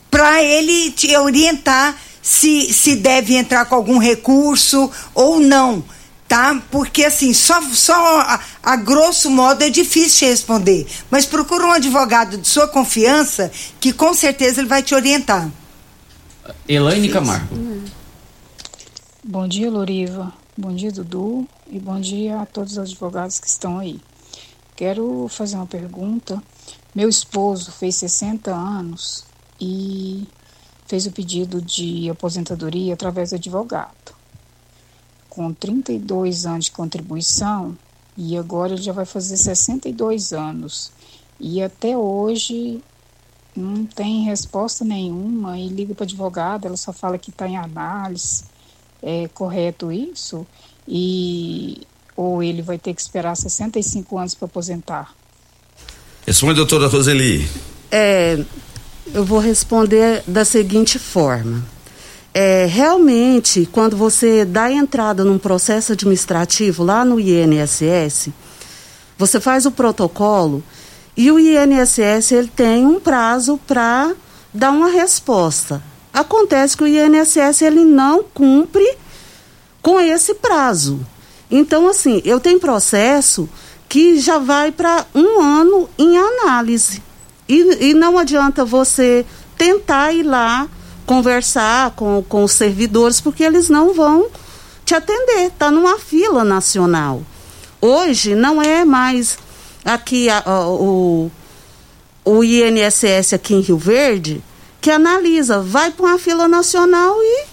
para ele te orientar se, se deve entrar com algum recurso ou não. tá? Porque assim, só, só a, a grosso modo é difícil te responder. Mas procura um advogado de sua confiança que com certeza ele vai te orientar.
Elaine Camargo.
Bom dia, Loriva. Bom dia, Dudu. E bom dia a todos os advogados que estão aí. Quero fazer uma pergunta. Meu esposo fez 60 anos e fez o pedido de aposentadoria através do advogado. Com 32 anos de contribuição, e agora ele já vai fazer 62 anos. E até hoje não tem resposta nenhuma e liga para advogada, ela só fala que está em análise. É correto isso? E ou ele vai ter que esperar 65 anos para aposentar?
Responde, doutora Roseli.
É, eu vou responder da seguinte forma. É, realmente, quando você dá entrada num processo administrativo lá no INSS, você faz o protocolo e o INSS ele tem um prazo para dar uma resposta. Acontece que o INSS ele não cumpre com esse prazo. Então, assim, eu tenho processo que já vai para um ano em análise. E, e não adianta você tentar ir lá conversar com, com os servidores, porque eles não vão te atender. Está numa fila nacional. Hoje não é mais aqui a, a, o, o INSS aqui em Rio Verde que analisa, vai para uma fila nacional e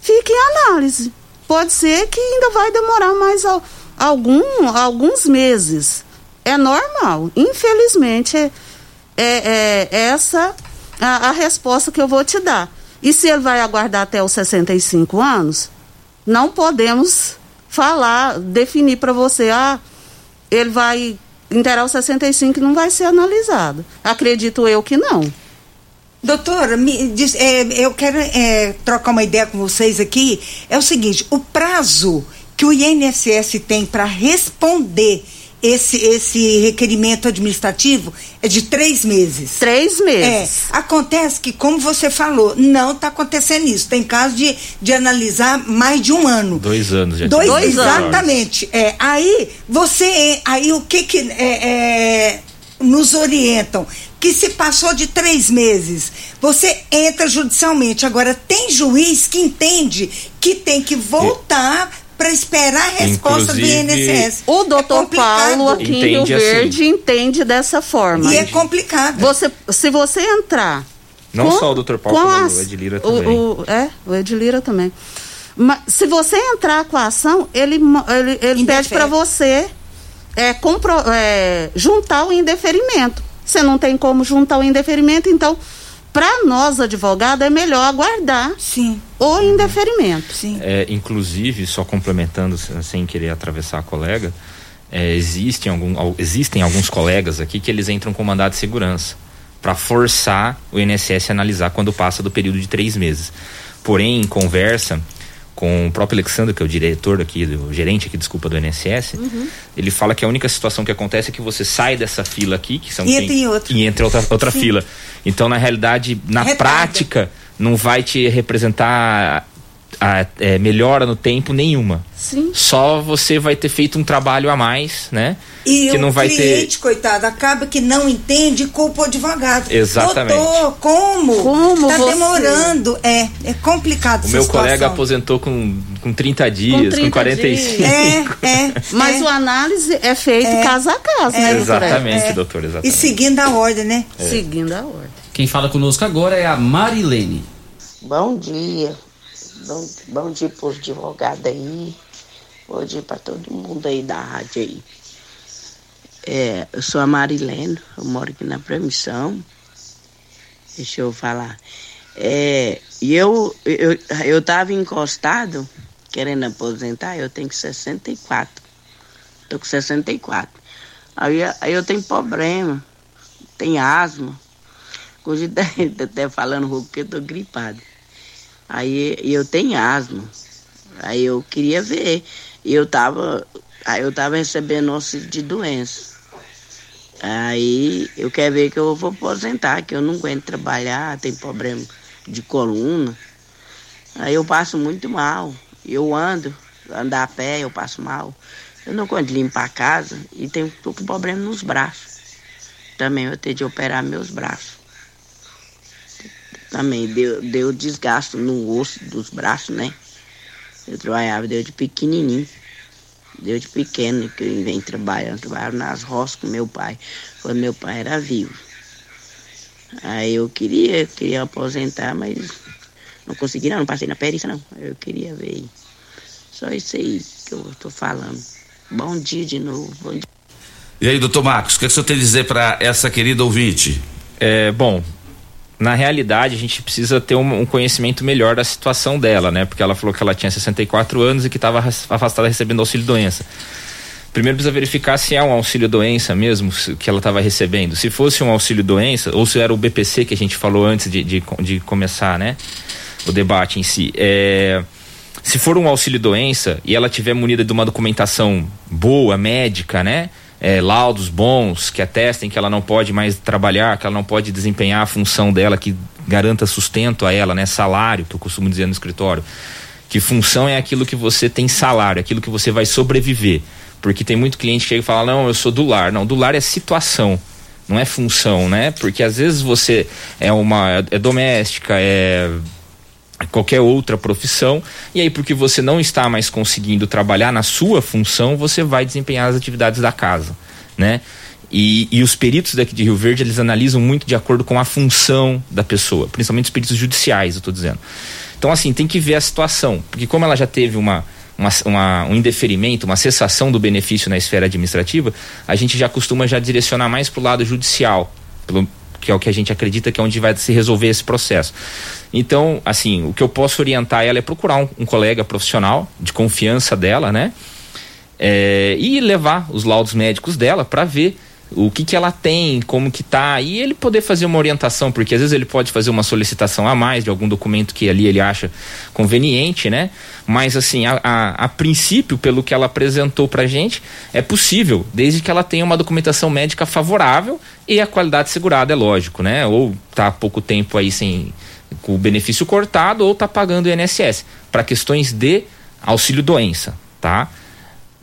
fica em análise. Pode ser que ainda vai demorar mais al, algum, alguns meses. É normal. Infelizmente, é, é, é essa a, a resposta que eu vou te dar. E se ele vai aguardar até os 65 anos, não podemos falar, definir para você, ah, ele vai interar os 65 e não vai ser analisado. Acredito eu que não.
Doutora, diz, é, eu quero é, trocar uma ideia com vocês aqui. É o seguinte: o prazo que o INSS tem para responder esse, esse requerimento administrativo é de três meses.
Três meses.
É. Acontece que, como você falou, não está acontecendo isso. Tem caso de, de analisar mais de um ano.
Dois anos já.
Dois, Dois exatamente. É, aí você. Aí o que que é, é, nos orientam? Que se passou de três meses, você entra judicialmente. Agora, tem juiz que entende que tem que voltar para esperar a resposta
Inclusive,
do INSS.
O doutor
É.
Paulo aqui em Rio
Entende assim.
Verde entende dessa forma.
E é complicado.
Você, se você entrar.
Não
com-
só o Dr. Paulo,
com
como
as-
o Edilira
o-
também.
o- é, o Edilira também. Mas se você entrar com a ação, ele, ele, ele pede para você é, compro- é, juntar o indeferimento. Você não tem como juntar o indeferimento, então, para nós, advogados, é melhor aguardar
Sim.
o indeferimento.
Sim.
É, inclusive, só complementando, sem- querer atravessar a colega, é, existem, algum, al- existem alguns colegas aqui que eles entram com mandado de segurança para forçar o INSS a analisar quando passa do período de três meses. Porém, em conversa com o próprio Alexandre, que é o diretor aqui, o gerente aqui, desculpa, do INSS,
Uhum.
ele fala que a única situação que acontece é que você sai dessa fila aqui, que são
E entra em outra.
e entra outra, outra
Sim.
fila. Então, na realidade, na
Retarda.
prática, não vai te representar a, é, melhora no tempo nenhuma.
Sim.
Só você vai ter feito um trabalho a mais, né?
E
que
o
não vai ter.
cliente, coitado, acaba que não entende e culpa o advogado.
Exatamente.
Doutor, como?
Como
Tá
você-
demorando. É, é complicado
O meu
situação.
colega aposentou com, com 30 dias, com,
30
45.
É, é.
Mas
é.
o análise é feito
É.
caso a caso, né, doutora?
Exatamente,
É.
doutor,
E
exatamente.
seguindo a ordem, né?
Seguindo a ordem.
Quem fala conosco agora é a Marilene.
Bom dia. Bom, bom dia para os advogados aí. Bom dia para todo mundo aí da rádio aí. É, eu sou a Marilene, eu moro aqui na Premissão. Deixa eu falar. É, e eu, eu, eu tava encostado, querendo aposentar, eu tenho 64. Tô com 64. Aí, aí eu tenho problema, tenho asma. Hoje até falando rouco porque eu tô gripado. Aí eu tenho asma. Aí eu queria ver. E eu tava, aí eu tava recebendo auxílio de doença. Aí eu quero ver que eu vou aposentar, que eu não aguento trabalhar, tem problema de coluna. Aí eu passo muito mal. Eu ando, andar a pé, eu passo mal. Eu não consigo limpar a casa e tenho tô com problema nos braços. Também eu tenho de operar meus braços. Também deu, deu desgaste no osso dos braços, né? Eu trabalhava, deu de pequenininho. Deu de pequeno que eu vim trabalhando. Trabalhava nas roças com meu pai, quando meu pai era vivo. Aí eu queria, eu queria aposentar, mas não consegui não, não passei na perícia não. Eu queria ver. Só isso aí que eu tô falando. Bom dia de novo. Bom dia.
E aí, doutor Marcos, o que, é que o senhor tem a dizer para essa querida ouvinte?
É, bom, na realidade a gente precisa ter um, um, conhecimento melhor da situação dela, né? Porque ela falou que ela tinha 64 anos e que estava afastada recebendo auxílio doença. Primeiro precisa verificar se é um auxílio doença mesmo que ela estava recebendo. Se fosse um auxílio doença, ou se era o BPC que a gente falou antes de, de, de começar, né? O debate em si. É, se for um auxílio doença e ela tiver munida de uma documentação boa, médica, né? É, laudos bons que atestem que ela não pode mais trabalhar, que ela não pode desempenhar a função dela que garanta sustento a ela, né? Salário, que eu costumo dizer no escritório. Que função é aquilo que você tem salário, aquilo que você vai sobreviver. Porque tem muito cliente que chega e fala: não, eu sou do lar. Não, do lar é situação, não é função, né? Porque às vezes você é uma. é doméstica, é qualquer outra profissão, e aí porque você não está mais conseguindo trabalhar na sua função, você vai desempenhar as atividades da casa, né? E, e, os peritos daqui de Rio Verde, eles analisam muito de acordo com a função da pessoa, principalmente os peritos judiciais, eu estou dizendo. Então, assim, tem que ver a situação, porque como ela já teve uma, uma, uma, um indeferimento, uma cessação do benefício na esfera administrativa, a gente já costuma já direcionar mais para o lado judicial, pelo, que é o que a gente acredita que é onde vai se resolver esse processo. Então, assim, o que eu posso orientar ela é procurar um, um colega profissional de confiança dela, né? É, e levar os laudos médicos dela para ver o que, que ela tem, como que tá, e ele poder fazer uma orientação, porque às vezes ele pode fazer uma solicitação a mais de algum documento que ali ele acha conveniente, né? Mas assim, a, a, a princípio, pelo que ela apresentou pra gente, é possível, desde que ela tenha uma documentação médica favorável e a qualidade segurada, é lógico, né? Ou tá há pouco tempo aí sem com o benefício cortado ou tá pagando o INSS, para questões de auxílio doença, tá?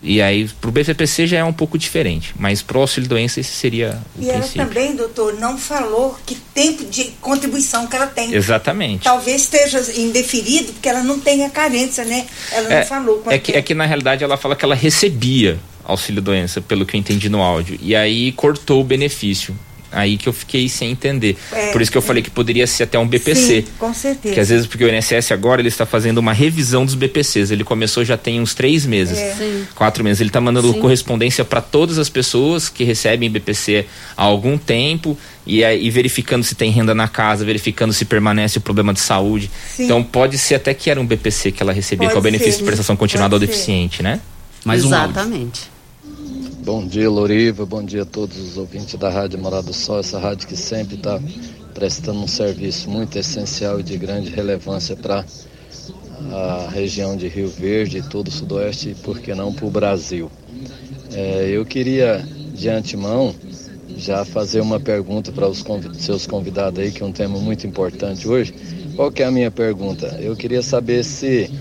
E aí, para o BVPC já é um pouco diferente, mas para o auxílio doença esse seria o
E
princípio.
ela também, doutor, não falou que tempo de contribuição que ela tem.
Exatamente.
Talvez esteja indeferido porque ela não tem a carência, né? Ela
é,
não falou.
É que, é que na realidade ela fala que ela recebia auxílio doença, pelo que eu entendi no áudio, e aí cortou o benefício. Aí que eu fiquei sem entender.
É,
Por isso que eu falei que poderia ser até um BPC.
Sim, com certeza.
Que às vezes, porque o INSS agora ele está fazendo uma revisão dos BPCs. Ele começou já tem uns três meses,
É.
Quatro meses. Ele está mandando
Sim.
correspondência para todas as pessoas que recebem BPC há algum tempo e, aí- e verificando se tem renda na casa, verificando se permanece o problema de saúde.
Sim.
Então pode ser até que era um BPC que ela recebia, que é o benefício
ser,
de prestação continuada ao
ser.
deficiente, né?
Mais um.
Exatamente.
Bom dia, Loriva. Bom dia a todos os ouvintes da Rádio Morada do Sol, essa rádio que sempre está prestando um serviço muito essencial e de grande relevância para a região de Rio Verde, todo o Sudoeste e, por que não, para o Brasil. É, eu queria, de antemão, já fazer uma pergunta para os convi- seus convidados aí, que é um tema muito importante hoje. Qual que é a minha pergunta? Eu queria saber se,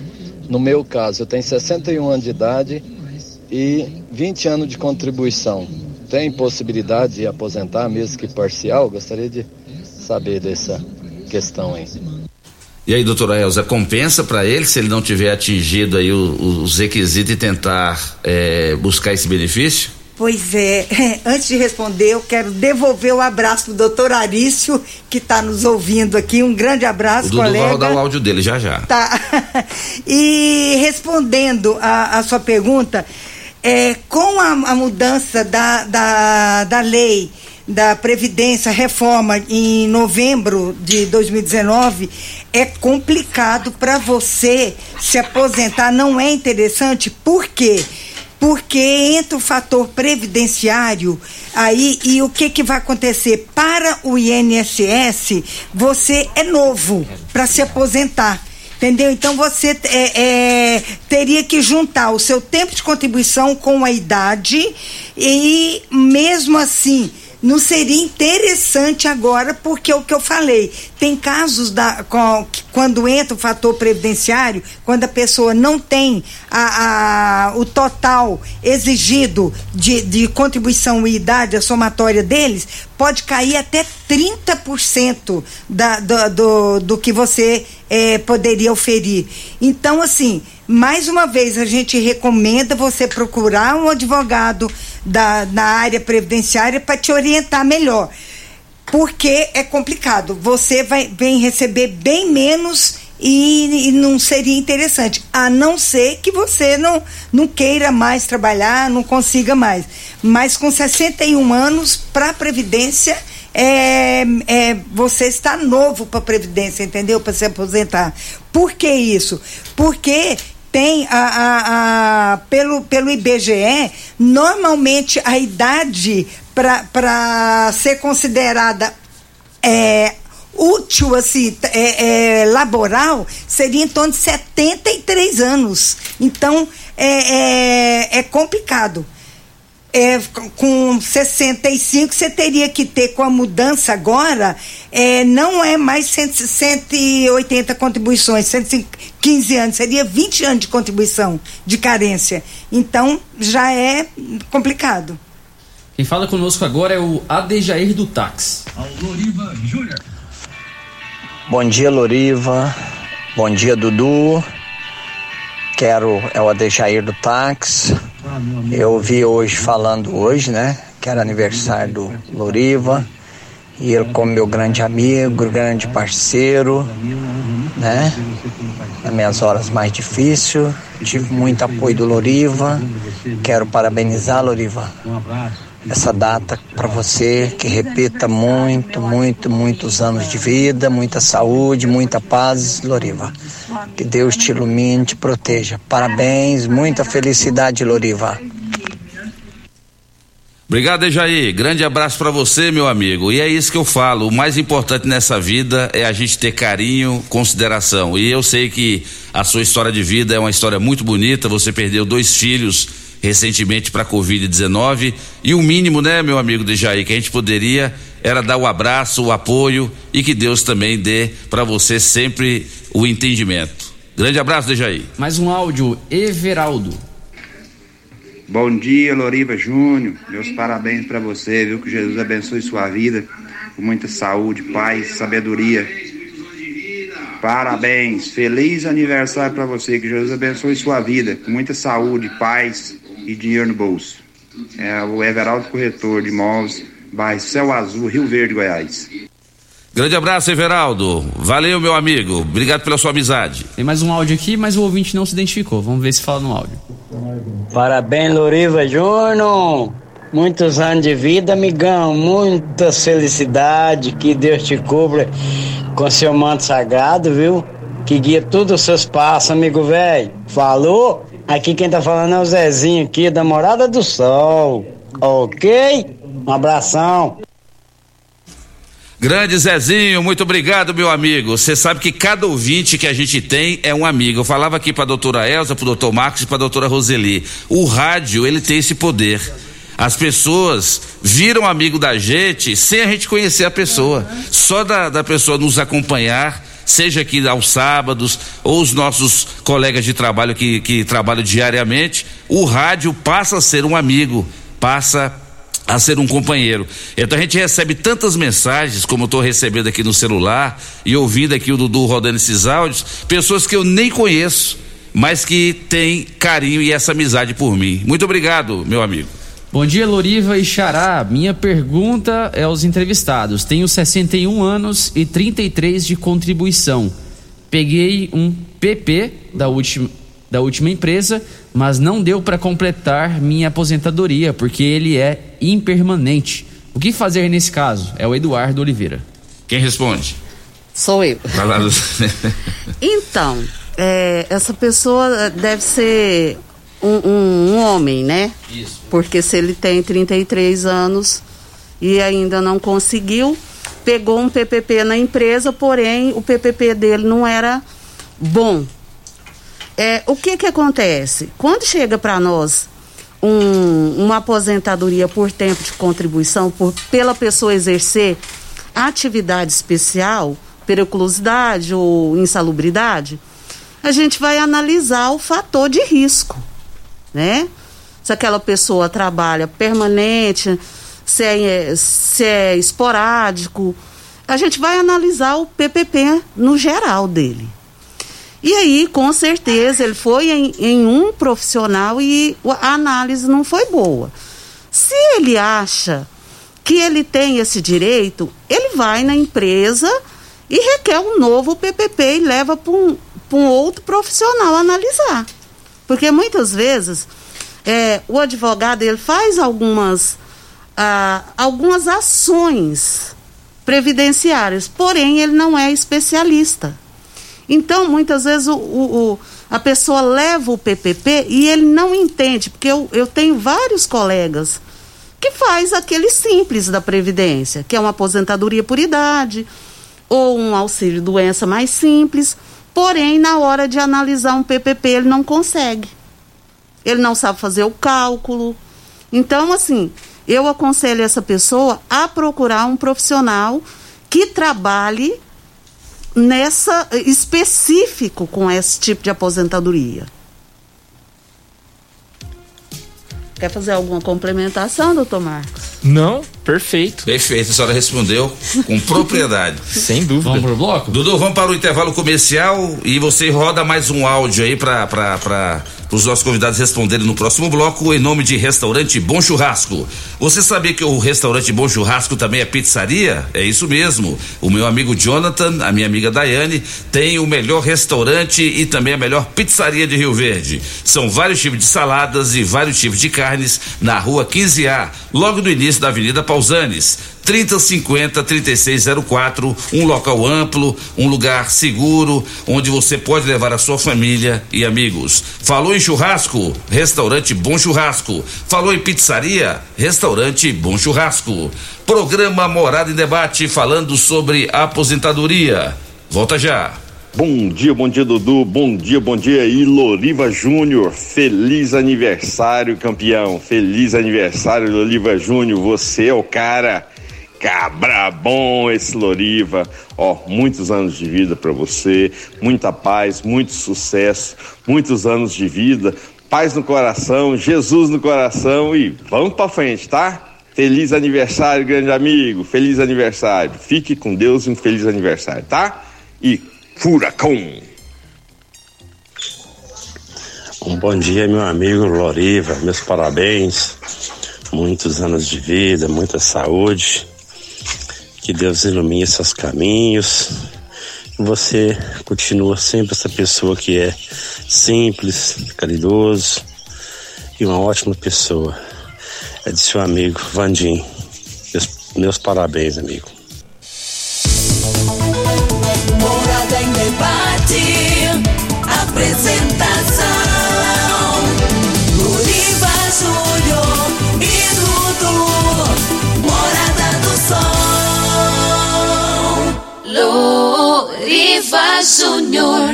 no meu caso, eu tenho 61 anos de idade e 20 anos de contribuição. Tem possibilidade de aposentar, mesmo que parcial? Gostaria de saber dessa questão aí.
E aí, doutora Elza, compensa para ele se ele não tiver atingido aí o- os requisitos e tentar é, buscar esse benefício?
Pois é, antes de responder, eu quero devolver o abraço do doutor Arício, que está nos ouvindo aqui. Um grande
O
abraço,
Dudu
colega.
vai rodar o áudio dele já já.
Tá. E respondendo a, a sua pergunta, é, com a, a mudança da, da, da lei da Previdência Reforma em novembro de 2019, é complicado para você se aposentar, não é interessante, por quê? Porque entra o fator previdenciário aí e o que, que vai acontecer? Para o INSS, você é novo para se aposentar. Entendeu? Então você é, é, teria que juntar o seu tempo de contribuição com a idade e mesmo assim não seria interessante agora, porque é o que eu falei, tem casos da, com, quando entra o fator previdenciário, quando a pessoa não tem a, a, o total exigido de, de contribuição e idade, a somatória deles, pode cair até 30% da, do, do, do que você eh, poderia oferir. Então, assim, mais uma vez, a gente recomenda você procurar um advogado da, na área previdenciária para te orientar melhor. Porque é complicado. Você vai, vem receber bem menos e, e, não seria interessante. A não ser que você não, não queira mais trabalhar, não consiga mais. Mas com 61 anos, para a Previdência, é, é, você está novo para a Previdência, entendeu? Para se aposentar. Por que isso? Porque tem a, a, a, pelo, pelo IBGE, normalmente a idade para ser considerada é, útil, assim, é, é, laboral, seria em torno de 73 anos. Então, é, é, é complicado é, com 65 você teria que ter com a mudança agora, é, não é mais 100, 180 contribuições, 115 anos, seria 20 anos de contribuição de carência. Então já é complicado.
Quem fala conosco agora é o Adejair do Táxi.
Loriva Júnior. Bom dia, Loriva. Bom dia, Dudu. Quero, é o Adejair do Táxi eu vi hoje falando hoje, né? Que era aniversário do Loriva. E ele como meu grande amigo, grande parceiro, né? Nas minhas horas mais difíceis, tive muito apoio do Loriva. Quero parabenizar, Loriva, essa data para você, que repita muito, muito, muitos anos de vida, muita saúde, muita paz, Loriva. Que Deus te ilumine, te proteja. Parabéns, muita felicidade, Loriva.
Obrigado, Ejaí. Grande abraço para você, meu amigo. E é isso que eu falo. O mais importante nessa vida é a gente ter carinho, consideração. E eu sei que a sua história de vida é uma história muito bonita. Você perdeu dois filhos recentemente para a Covid-19 e o mínimo, né, meu amigo Dejaí, que a gente poderia era dar o abraço, o apoio e que Deus também dê para você sempre o entendimento. Grande abraço, Dejaí.
Mais um áudio, Everaldo.
Bom dia, Loriva Júnior. Meus parabéns para você, viu? Que Jesus abençoe sua vida com muita saúde, paz, sabedoria. Parabéns, feliz aniversário para você, que Jesus abençoe sua vida com muita saúde, paz e dinheiro no bolso. É o Everaldo Corretor de Imóveis, bairro Céu Azul, Rio Verde, Goiás.
Grande abraço, Everaldo. Valeu, meu amigo. Obrigado pela sua amizade.
Tem mais um áudio aqui, mas o ouvinte não se identificou. Vamos ver se fala no áudio.
Parabéns, Loriva Júnior. Muitos anos de vida, amigão. Muitas felicidades. Que Deus te cubra com seu manto sagrado, viu? Que guia todos os seus passos, amigo velho. Falou? Aqui quem tá falando é o Zezinho aqui, da Morada do Sol. Ok? Um abração.
Grande Zezinho, muito obrigado, meu amigo. Você sabe que cada ouvinte que a gente tem é um amigo. Eu falava aqui para a doutora Elza, para o doutor Marcos e para a doutora Roseli. O rádio, ele tem esse poder. As pessoas viram amigo da gente sem a gente conhecer a pessoa. Só da, da pessoa nos acompanhar seja aqui aos sábados, ou os nossos colegas de trabalho que, que trabalham diariamente, o rádio passa a ser um amigo, passa a ser um companheiro. Então a gente recebe tantas mensagens, como eu estou recebendo aqui no celular, e ouvindo aqui o Dudu rodando esses áudios, pessoas que eu nem conheço, mas que têm carinho e essa amizade por mim. Muito obrigado, meu amigo.
Bom dia, Loriva e Xará. Minha pergunta é aos entrevistados. Tenho 61 anos e 33 de contribuição. Peguei um PP da última, da última empresa, mas não deu para completar minha aposentadoria porque ele é impermanente. O que fazer nesse caso? É o Eduardo Oliveira.
Quem responde?
Sou eu. então, é, essa pessoa deve ser um, um, um homem, né? Isso. Porque se ele tem 33 anos e ainda não conseguiu, pegou um PPP na empresa, porém o PPP dele não era bom. É, o que que acontece? Quando chega para nós um, uma aposentadoria por tempo de contribuição, por, pela pessoa exercer atividade especial, periculosidade ou insalubridade, a gente vai analisar o fator de risco, né? Se aquela pessoa trabalha permanente, se é, se é esporádico, a gente vai analisar o PPP no geral dele. E aí, com certeza, ele foi em, em um profissional e a análise não foi boa. Se ele acha que ele tem esse direito, ele vai na empresa e requer um novo PPP e leva para um, um outro profissional analisar. Porque muitas vezes é, o advogado ele faz algumas, ah, algumas ações previdenciárias, porém ele não é especialista. Então, muitas vezes o, o, o, a pessoa leva o PPP e ele não entende, porque eu, eu tenho vários colegas que faz aquele simples da Previdência, que é uma aposentadoria por idade ou um auxílio doença mais simples, porém, na hora de analisar um PPP, ele não consegue. Ele não sabe fazer o cálculo. Então, assim, eu aconselho essa pessoa a procurar um profissional que trabalhe nessa específico com esse tipo de aposentadoria. Quer fazer alguma complementação, doutor Marcos?
Não, perfeito.
Perfeito, a senhora respondeu com propriedade.
Sem dúvida.
Vamos pro bloco? Dudu, vamos para o intervalo comercial e você roda mais um áudio aí para os nossos convidados responderem no próximo bloco em nome de Restaurante Bom Churrasco. Você sabia que o Restaurante Bom Churrasco também é pizzaria? É isso mesmo. O meu amigo Jonathan, a minha amiga Daiane, tem o melhor restaurante e também a melhor pizzaria de Rio Verde. São vários tipos de saladas e vários tipos de carnes na rua 15A, logo no início da Avenida Pausanes. 3050 3604, um local amplo, um lugar seguro, onde você pode levar a sua família e amigos. Falou em churrasco? Restaurante Bom Churrasco. Falou em pizzaria? Restaurante Bom Churrasco. Programa Morada em Debate falando sobre aposentadoria. Volta já.
Bom dia, bom dia Dudu, bom dia, bom dia aí Loriva Júnior, feliz aniversário campeão, feliz aniversário Loriva Júnior, você é o cara, cabra bom esse Loriva, ó, muitos anos de vida para você, muita paz, muito sucesso, muitos anos de vida, paz no coração, Jesus no coração e vamos para frente, tá? Feliz aniversário, grande amigo, feliz aniversário, fique com Deus e um feliz aniversário, tá? E Furacão.
Um bom dia, meu amigo Loriva. Meus parabéns. Muitos anos de vida, muita saúde. Que Deus ilumine seus caminhos. Você continua sempre essa pessoa que é simples, caridoso e uma ótima pessoa. É de seu amigo Vandim. Meus, meus parabéns, amigo.
Debate. Apresentação: Luriva Júnior e Dudu. Morada do Sol. Luriva Júnior.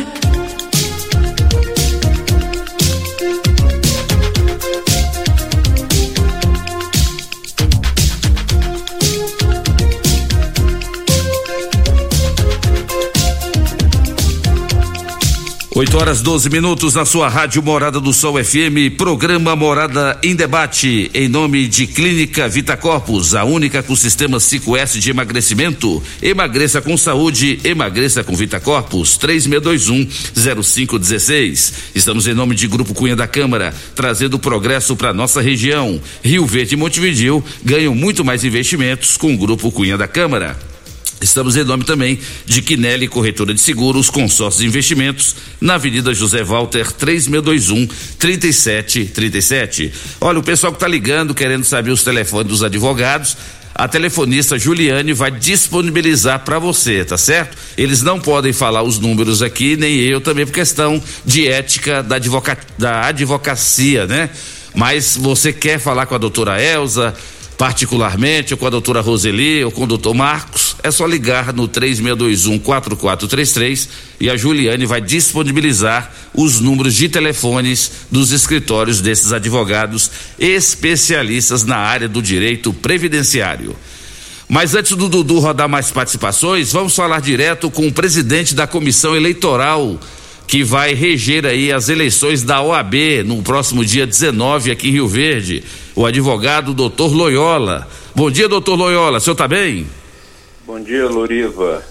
Oito horas 12 minutos na sua rádio Morada do Sol FM, programa Morada em Debate, em nome de Clínica Vita Corpus, a única com sistema 5S de emagrecimento. Emagreça com saúde, emagreça com Vita Corpus, 3621-0516. Estamos em nome de Grupo Cunha da Câmara, trazendo progresso para nossa região. Rio Verde e Montevidil ganham muito mais investimentos com o Grupo Cunha da Câmara. Estamos em nome também de Quinelli Corretora de Seguros, consórcios e investimentos, na Avenida José Walter, 3621 3737. Olha, o pessoal que está ligando, querendo saber os telefones dos advogados, a telefonista Juliane vai disponibilizar para você, tá certo? Eles não podem falar os números aqui, nem eu também, por questão de ética da, advoca, da advocacia, né? Mas você quer falar com a doutora Elza, particularmente, ou com a doutora Roseli, ou com o doutor Marcos, é só ligar no 3621-4433 e a Juliane vai disponibilizar os números de telefones dos escritórios desses advogados especialistas na área do direito previdenciário. Mas antes do Dudu rodar mais participações, vamos falar direto com o presidente da comissão eleitoral que vai reger aí as eleições da OAB no próximo dia 19 aqui em Rio Verde, o advogado doutor Loyola. Bom dia, doutor Loyola, o senhor está bem?
Bom dia, Loriva.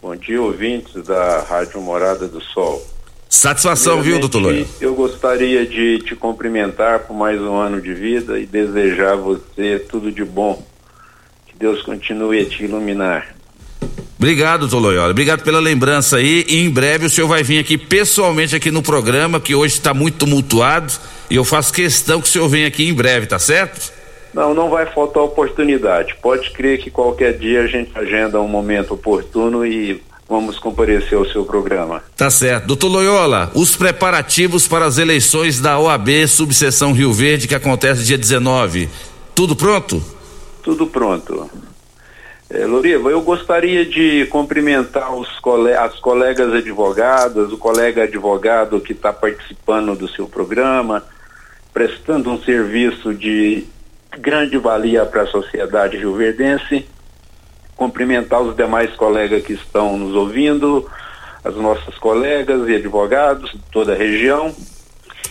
Bom dia, ouvintes da Rádio Morada do Sol.
Satisfação, viu, doutor Loyola?
Eu gostaria de te cumprimentar por mais um ano de vida e desejar a você tudo de bom. Que Deus continue a te iluminar.
Obrigado, doutor Loyola. Obrigado pela lembrança aí. E em breve o senhor vai vir aqui pessoalmente aqui no programa, que hoje está muito tumultuado. E eu faço questão que o senhor venha aqui em breve, tá certo?
Não, não vai faltar oportunidade. Pode crer que qualquer dia a gente agenda um momento oportuno e vamos comparecer ao seu programa.
Tá certo. Doutor Loyola, os preparativos para as eleições da OAB Subseção Rio Verde, que acontece dia 19. Tudo pronto?
Tudo pronto. É, Loriva, eu gostaria de cumprimentar cole as colegas advogadas, o colega advogado que está participando do seu programa, prestando um serviço de grande valia para a sociedade rioverdense. Cumprimentar os demais colegas que estão nos ouvindo, as nossas colegas e advogados de toda a região,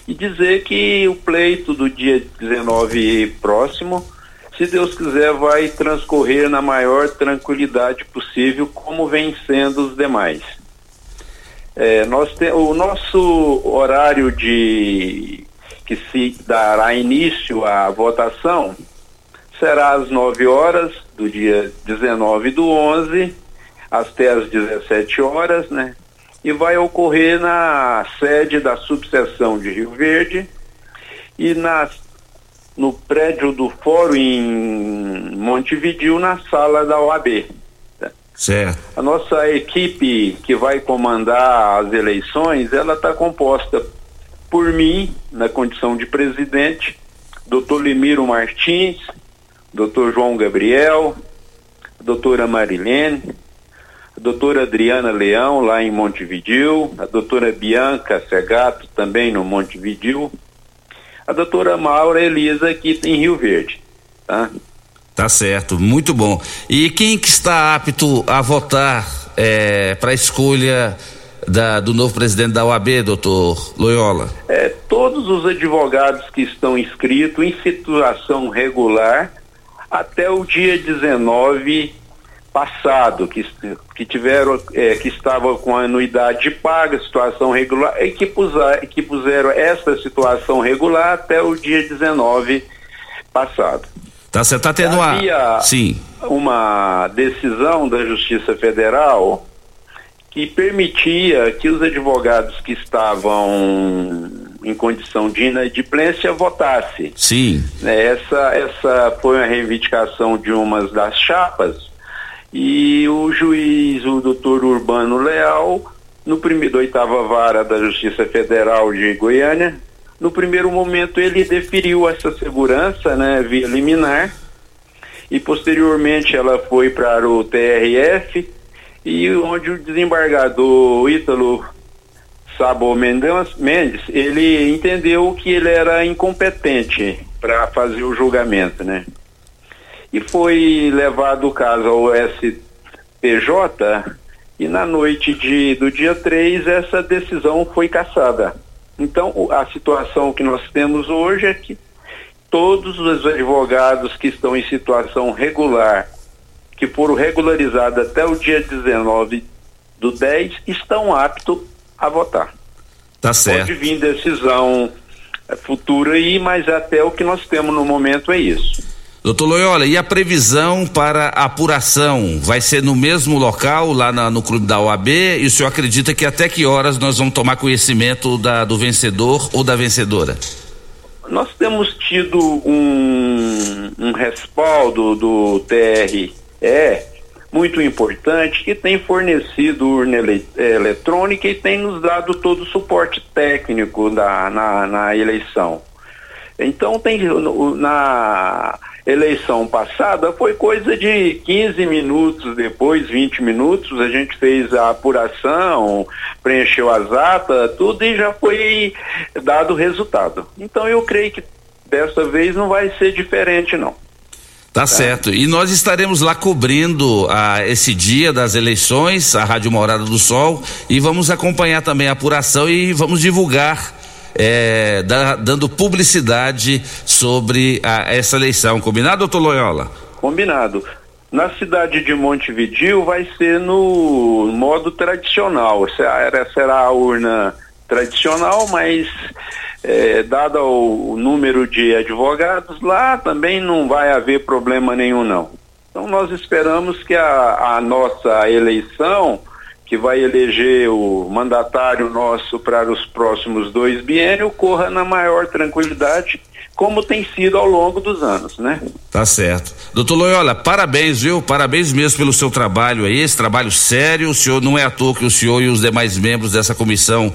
e dizer que o pleito do dia 19 próximo se Deus quiser, vai transcorrer na maior tranquilidade possível, como vem sendo os demais. É, nós te, o nosso horário de que se dará início à votação será às 9 horas do dia 19 do 11 até às 17 horas, né? E vai ocorrer na sede da subseção de Rio Verde e nas no prédio do fórum em Montevidil, na sala da OAB.
Certo.
A nossa equipe que vai comandar as eleições, ela está composta por mim, na condição de presidente, doutor Limiro Martins, doutor João Gabriel, doutora Marilene, a doutora Adriana Leão, lá em Montevidil, a doutora Bianca Segato, também no Montevidil, a doutora Maura Elisa aqui em Rio Verde, tá?
Tá certo, muito bom. E quem que está apto a votar é, para a escolha da, do novo presidente da OAB, doutor Loyola?
É, todos os advogados que estão inscritos em situação regular até o dia 19 passado, que, que tiveram, é, que estava com a anuidade paga, situação regular, e que, puser, que puseram essa situação regular até o dia 19 passado.
Tá, você está tendo
Havia
a. Sim.
uma decisão da Justiça Federal que permitia que os advogados que estavam em condição de inadimplência votassem.
Sim.
Essa, essa foi uma reivindicação de umas das chapas e o juiz, o doutor Urbano Leal, no primeiro, oitava vara da Justiça Federal de Goiânia, no primeiro momento ele deferiu essa segurança, né, via liminar, e posteriormente ela foi para o TRF, e onde o desembargador Ítalo Sabo Mendes, ele entendeu que ele era incompetente para fazer o julgamento, né? E foi levado o caso ao SPJ e na noite de, do dia 3 essa decisão foi cassada. Então a situação que nós temos hoje é que todos os advogados que estão em situação regular, que foram regularizados até o dia 19 do 10, estão aptos a votar.
Tá certo.
Pode vir decisão eh, futura aí, mas até o que nós temos no momento é isso.
Doutor Loyola, e a previsão para apuração vai ser no mesmo local, lá na, no clube da OAB? E o senhor acredita que até que horas nós vamos tomar conhecimento da, do vencedor ou da vencedora?
Nós temos tido um, um respaldo do TRE muito importante que tem fornecido urna ele, eletrônica e tem nos dado todo o suporte técnico da, na, na eleição. Então tem na eleição passada foi coisa de 15 minutos depois, 20 minutos, a gente fez a apuração, preencheu as atas, tudo e já foi dado o resultado. Então eu creio que dessa vez não vai ser diferente não.
Tá certo. E nós estaremos lá cobrindo a, esse dia das eleições, a Rádio Morada do Sol, e vamos acompanhar também a apuração e vamos divulgar, é, da- dando publicidade sobre a- essa eleição. Combinado, doutor Loyola?
Combinado. Na cidade de Montevidil vai ser no modo tradicional. Será, será a urna tradicional, mas eh, dado o número de advogados lá, também não vai haver problema nenhum não. Então nós esperamos que a, a nossa eleição, que vai eleger o mandatário nosso para os próximos dois biênios, corra na maior tranquilidade, como tem sido ao longo dos anos, né?
Tá certo. Doutor Loyola, parabéns, viu? Parabéns mesmo pelo seu trabalho aí, esse trabalho sério. O senhor não é à toa que o senhor e os demais membros dessa comissão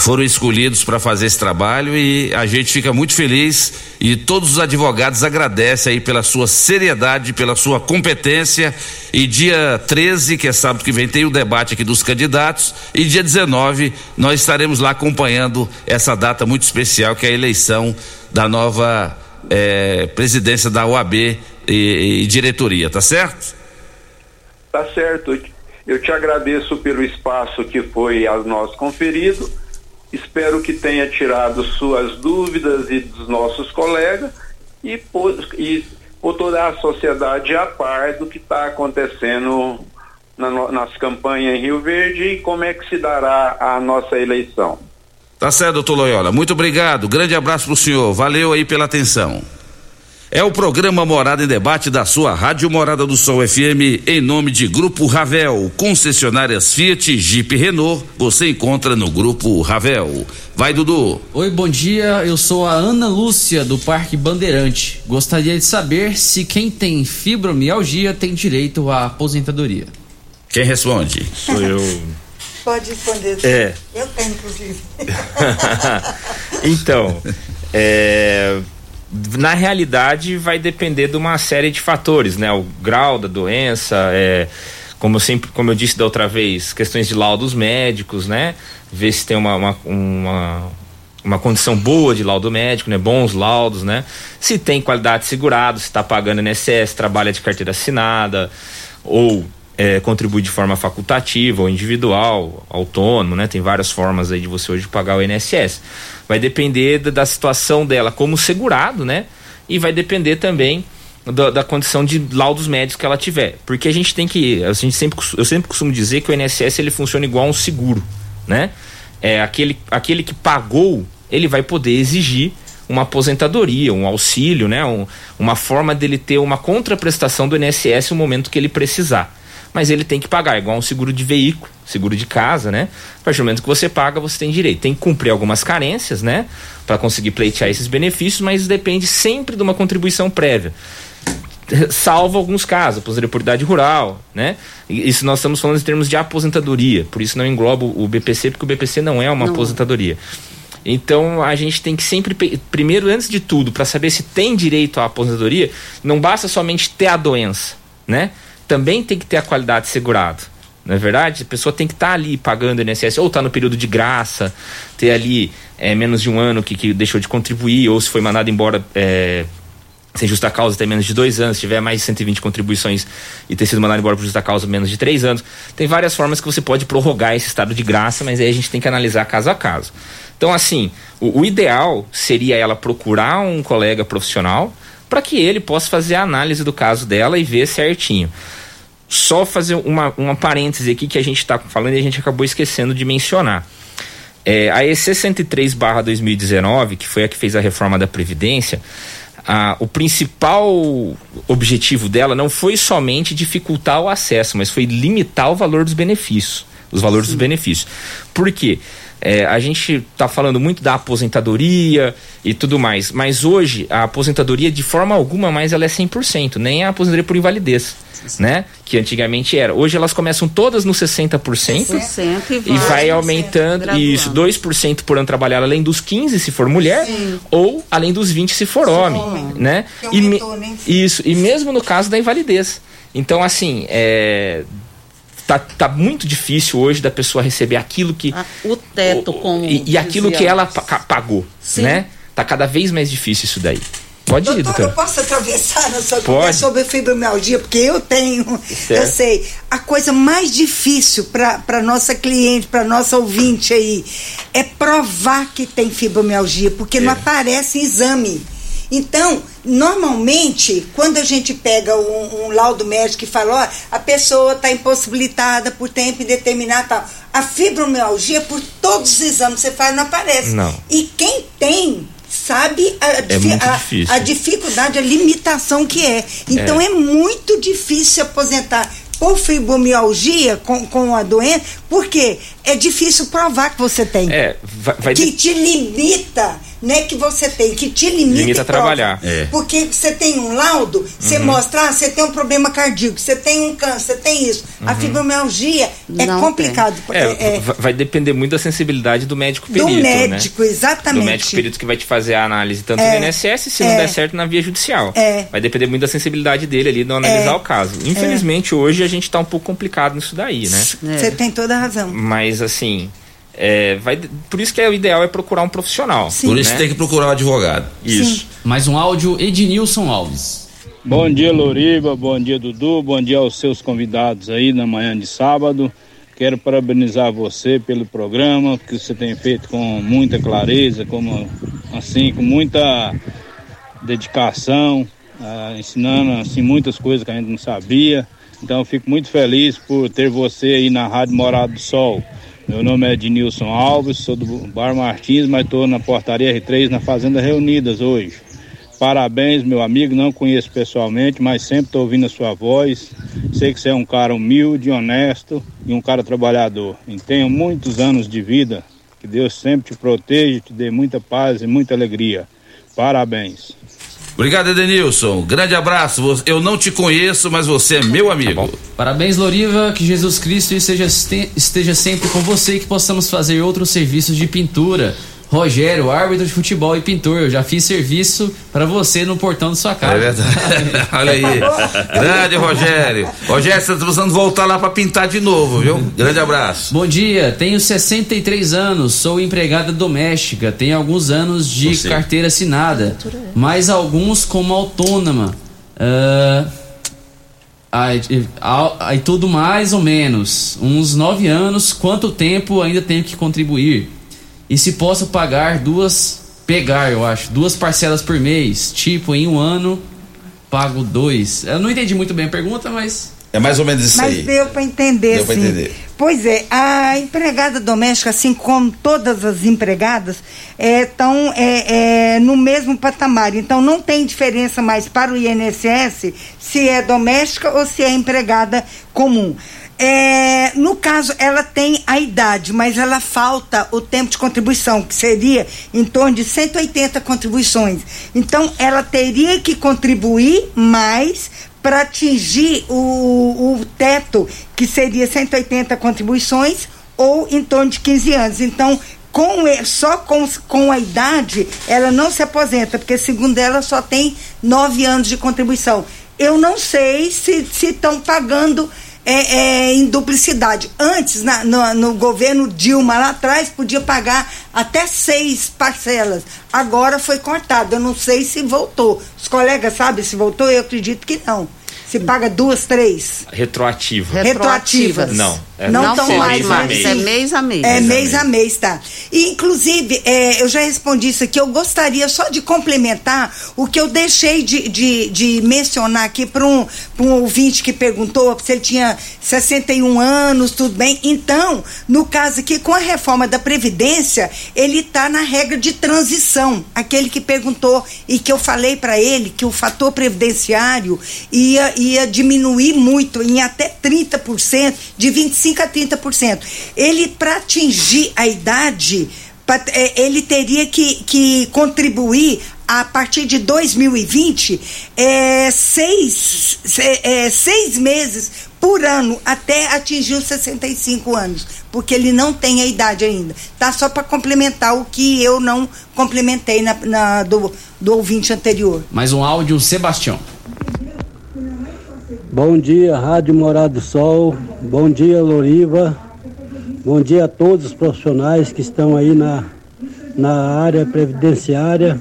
foram escolhidos para fazer esse trabalho e a gente fica muito feliz e todos os advogados agradecem aí pela sua seriedade, pela sua competência. E dia 13, que é sábado que vem, tem o debate aqui dos candidatos. E dia 19, nós estaremos lá acompanhando essa data muito especial, que é a eleição da nova eh, presidência da OAB e, e diretoria, tá certo?
Tá certo. Eu te agradeço pelo espaço que foi a nós conferido. Espero que tenha tirado suas dúvidas e dos nossos colegas e pôs, e a sociedade a par do que está acontecendo na nas campanhas em Rio Verde e como é que se dará a nossa eleição.
Tá certo, doutor Loyola. Muito obrigado. Grande abraço pro senhor. Valeu aí pela atenção. É o programa Morada em Debate da sua Rádio Morada do Sol FM, em nome de Grupo Ravel, concessionárias Fiat, Jeep Renault, você encontra no Grupo Ravel. Vai, Dudu.
Oi, bom dia. Eu sou a Ana Lúcia do Parque Bandeirante. Gostaria de saber se quem tem fibromialgia tem direito à aposentadoria.
Quem responde?
Sou eu.
Pode responder.
É.
Eu tenho, inclusive.
então, é, na realidade vai depender de uma série de fatores, né? O grau da doença, é, como eu sempre, como eu disse da outra vez, questões de laudos médicos, né? Ver se tem uma, uma, uma, uma condição boa de laudo médico, né? Bons laudos, né? Se tem qualidade segurado, se está pagando INSS, trabalha de carteira assinada ou é, contribui de forma facultativa ou individual, autônomo, né? Tem várias formas aí de você hoje pagar o INSS. Vai depender da, da situação dela como segurado, né? E vai depender também da, da condição de laudos médicos que ela tiver. Porque a gente tem que, a gente sempre, eu sempre costumo dizer que o INSS ele funciona igual um seguro, né? É aquele, aquele que pagou, ele vai poder exigir uma aposentadoria, um auxílio, né? Um- uma forma dele ter uma contraprestação do INSS no momento que ele precisar. Mas ele tem que pagar, igual um seguro de veículo, seguro de casa, né? A partir do momento que você paga, você tem direito. Tem que cumprir algumas carências, né? Para conseguir pleitear esses benefícios, mas depende sempre de uma contribuição prévia salvo alguns casos, aposentadoria rural, né? E Isso nós estamos falando em termos de aposentadoria, por isso não engloba o BPC, porque o BPC não é uma
Não.
aposentadoria. Então a gente tem que sempre, primeiro, antes de tudo, para saber se tem direito à aposentadoria, não basta somente ter a doença, né? Também tem que ter a qualidade segurada. Não é verdade? A pessoa tem que estar ali pagando o INSS, ou está no período de graça, ter ali é, menos de um ano que, que deixou de contribuir, ou se foi mandado embora é, sem justa causa tem menos de dois anos, se tiver mais de 120 contribuições e ter sido mandado embora por justa causa menos de três anos. Tem várias formas que você pode prorrogar esse estado de graça, mas aí a gente tem que analisar caso a caso. Então, assim, o, o ideal seria ela procurar um colega profissional para que ele possa fazer a análise do caso dela e ver certinho. Só fazer uma, uma parêntese aqui que a gente está falando e a gente acabou esquecendo de mencionar. É, a EC 103/2019, que foi a que fez a reforma da Previdência, a- o principal objetivo dela não foi somente dificultar o acesso, mas foi limitar o valor dos benefícios. Os valores dos benefícios. Por quê? É, a gente está falando muito da aposentadoria e tudo mais, mas hoje a aposentadoria de forma alguma mais ela é 100%, nem a aposentadoria por invalidez, né? Que antigamente era. Hoje elas começam todas no 60%,
60% e
e
vai
vai aumentando
graduando.
isso, 2% por ano trabalhado além dos 15 se for mulher ou além dos 20 se for homem, né? E me- isso, e mesmo no caso da invalidez. Então assim, é tá, tá muito difícil hoje da pessoa receber aquilo que
O teto, como.
e, e aquilo que ela pagou,
Sim.
né? Tá cada vez mais difícil isso daí. Pode ir,
Eu
doutora.
posso atravessar na sua
Pode.
é sobre fibromialgia, porque eu tenho,
Certo.
eu sei, a coisa mais difícil para nossa cliente, para nossa ouvinte aí, é provar que tem fibromialgia, porque não aparece em exame. Então, normalmente, quando a gente pega um, um laudo médico e fala, ó, a pessoa está impossibilitada por tempo indeterminado tal, a fibromialgia, por todos os exames que você faz, não aparece.
Não.
E quem tem sabe a,
muito
a- a dificuldade, a limitação que é. Então
É.
é, muito difícil se aposentar por fibromialgia com, com a doença, porque é difícil provar que você tem.
É, vai, vai
que
de-
te limita, né? Que você tem, que te limita.
Limita a trabalhar. É.
Porque você tem um laudo, você
Uhum.
mostra, ah, você tem um problema cardíaco, você tem um câncer, você tem isso. A
Uhum.
fibromialgia é
Não
complicado.
É,
é-
va- vai depender muito da sensibilidade do médico
do
perito,
médico,
né?
exatamente.
Do médico perito que vai te fazer a análise tanto
É,
no INSS, se não
é.
der certo na via judicial.
É.
Vai depender muito da sensibilidade dele ali de analisar
É.
o caso. Infelizmente, hoje a gente tá um pouco complicado nisso daí, né?
Você tem toda a razão.
Mas assim, é, vai, por isso que é, o ideal é procurar um profissional.
Por isso
né?
tem que procurar um advogado.
Isso.
Mais um áudio, Ednilson Alves.
Bom dia, Loriba. Bom dia, Dudu. Bom dia aos seus convidados aí na manhã de sábado. Quero parabenizar você pelo programa que você tem feito com muita clareza, como assim, com muita dedicação, ah, ensinando assim muitas coisas que a gente não sabia. Então eu fico muito feliz por ter você aí na Rádio Morado do Sol. Meu nome é Ednilson Alves, sou do Bar Martins, mas estou na Portaria R3 na Fazenda Reunidas hoje. Parabéns, meu amigo. Não conheço pessoalmente, mas sempre estou ouvindo a sua voz. Sei que você é um cara humilde, honesto e um cara trabalhador. E tenha muitos anos de vida. Que Deus sempre te proteja, te dê muita paz e muita alegria. Parabéns.
Obrigado, Edenilson. Grande abraço. Eu não te conheço, mas você é meu amigo.
Parabéns, Loriva. Que Jesus Cristo esteja, esteja sempre com você e que possamos fazer outros serviços de pintura. Rogério, árbitro de futebol e pintor. Eu já fiz serviço pra você no portão da sua casa.
É verdade. Olha aí. Grande Rogério. Rogério, você tá precisando voltar lá pra pintar de novo, viu? Grande abraço.
Bom dia, tenho 63 anos, sou empregada doméstica, tenho alguns anos de
Você.
carteira assinada, mas alguns como autônoma. Ah, aí, aí- aí tudo mais ou menos, uns 9 anos, quanto tempo ainda tenho que contribuir? E se posso pagar duas, pegar eu acho, duas parcelas por mês, tipo em um ano pago dois. Eu não entendi muito bem a pergunta, mas...
É mais ou menos isso
Mas
aí.
deu para entender,
Deu pra entender.
Pois é, a empregada doméstica, assim como todas as empregadas, estão é, é, no mesmo patamar. Então não tem diferença mais para o INSS se é doméstica ou se é empregada comum. É, no caso, ela tem a idade, mas ela falta o tempo de contribuição, que seria em torno de 180 contribuições. Então, ela teria que contribuir mais para atingir o, o teto, que seria 180 contribuições, ou em torno de 15 anos. Então, com, só com, com a idade, ela não se aposenta, porque, segundo ela, só tem 9 anos de contribuição. Eu não sei se estão pagando é, é, em duplicidade. Antes, na- no, no governo Dilma lá atrás, podia pagar até seis parcelas. Agora foi cortado. Eu não sei se voltou. Os colegas sabem se voltou? Eu acredito que não. Se paga duas, três.
Retroativa.
Retroativas.
Não. É
não estão mais,
mês a mês.
É mês a mês.
É
Mês a
mês a mês, tá. E, inclusive, é, eu já respondi isso aqui, eu gostaria só de complementar o que eu deixei de, de, de mencionar aqui para um, pra um ouvinte que perguntou se ele tinha 61 anos, tudo bem. Então, no caso aqui, com a reforma da Previdência, ele está na regra de transição. Aquele que perguntou e que eu falei para ele que o fator previdenciário ia, ia, diminuir muito, em até 30%, de 25% a 30%. Ele, para atingir a idade, é, ele teria que, que contribuir a partir de 2020 é, seis, se- é, seis meses por ano até atingir os 65 anos, porque ele não tem a idade ainda. Tá só para complementar o que eu não complementei na, na- do, do ouvinte anterior.
Mais um áudio, Sebastião.
Bom dia, Rádio Morado do Sol. Bom dia, Loriva. Bom dia a todos os profissionais que estão aí na, na área previdenciária.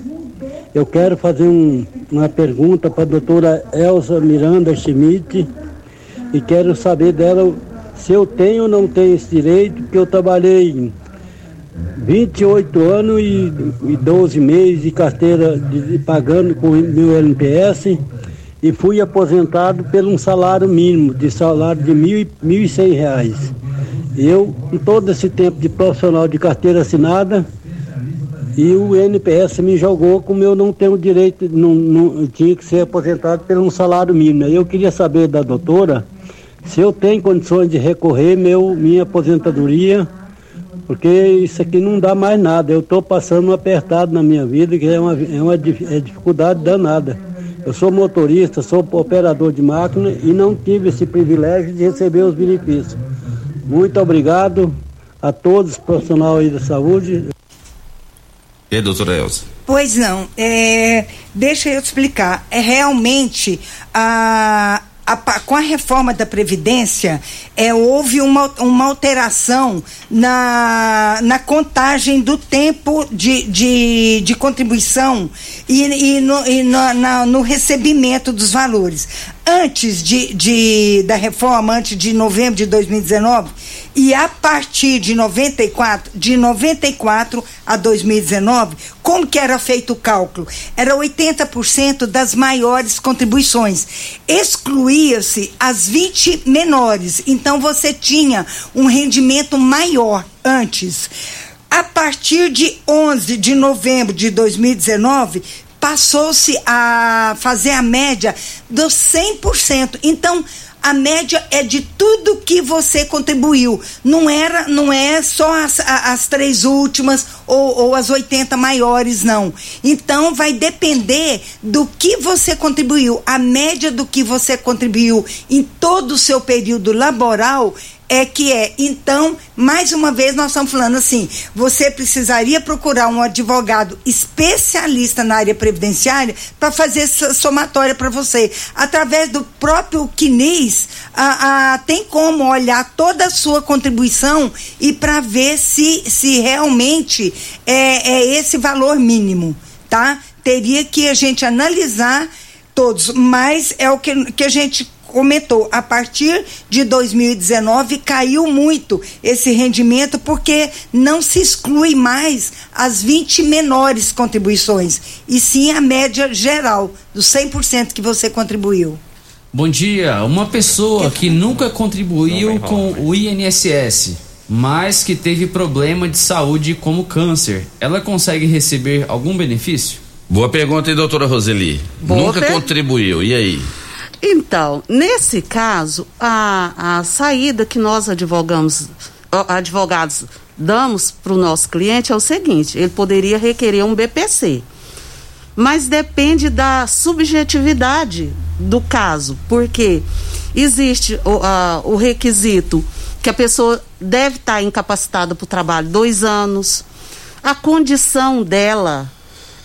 Eu quero fazer um- uma pergunta para a doutora Elza Miranda Schmidt e quero saber dela se eu tenho ou não tenho esse direito, porque eu trabalhei 28 anos e, e 12 meses de carteira de, de pagando com meu NPS e fui aposentado pelo um salário mínimo, de salário de mil e- 1.100 reais. Eu, em todo esse tempo de profissional de carteira assinada, e o NPS me jogou como eu não tenho direito, não, não- tinha que ser aposentado pelo um salário mínimo. Eu queria saber da doutora se eu tenho condições de recorrer meu, minha aposentadoria, porque isso aqui não dá mais nada. Eu estou passando um apertado na minha vida, que é uma, é uma é dificuldade danada. Eu sou motorista, sou operador de máquina e não tive esse privilégio de receber os benefícios. Muito obrigado a todos os profissionais aí da saúde.
E aí, doutora Elza?
Pois não, é, deixa eu explicar. É realmente a, a com a reforma da Previdência, é, houve uma, uma alteração na, na contagem do tempo de, de, de contribuição e, e, no, e na- no recebimento dos valores. Antes de, de, da reforma, antes de novembro de 2019, e a partir de 94, de 94 a 2019, como que era feito o cálculo? Era 80% das maiores contribuições. Excluía-se as 20 menores. Então você tinha um rendimento maior antes. A partir de 11 de novembro de 2019, passou-se a fazer a média dos 100%. Então, a média é de tudo que você contribuiu. Não era, não é só as, as três últimas ou, ou as 80 maiores, não. Então vai depender do que você contribuiu. A média do que você contribuiu em todo o seu período laboral é que é. Então, mais uma vez, nós estamos falando assim: você precisaria procurar um advogado especialista na área previdenciária para fazer essa somatória para você. Através do próprio CNIS, a, a- tem como olhar toda a sua contribuição e para ver se, se realmente é, é esse valor mínimo, tá? Teria que a gente analisar todos, mas é o que, que a gente comentou, a partir de 2019 caiu muito esse rendimento porque não se exclui mais as 20 menores contribuições, e sim a média geral dos 100% que você contribuiu.
Bom dia. Uma pessoa que nunca contribuiu com o INSS, mas que teve problema de saúde como câncer, ela consegue receber algum benefício?
Boa pergunta, hein, doutora Roseli?
Boa
Nunca
per-
contribuiu, e aí?
Então, nesse caso, a, a saída que nós advogamos, advogados damos para o nosso cliente é o seguinte: ele poderia requerer um BPC, mas depende da subjetividade do caso, porque existe o, a- o requisito que a pessoa deve estar incapacitada para o trabalho dois anos, a condição dela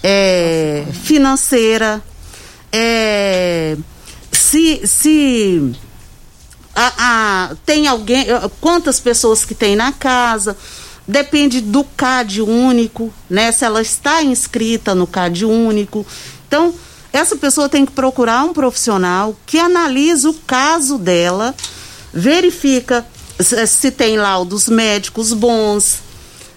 é financeira, é se se a, a- tem alguém quantas pessoas que tem na casa depende do CAD único né se ela está inscrita no CAD único então essa pessoa tem que procurar um profissional que analise o caso dela verifica se, se tem laudos médicos bons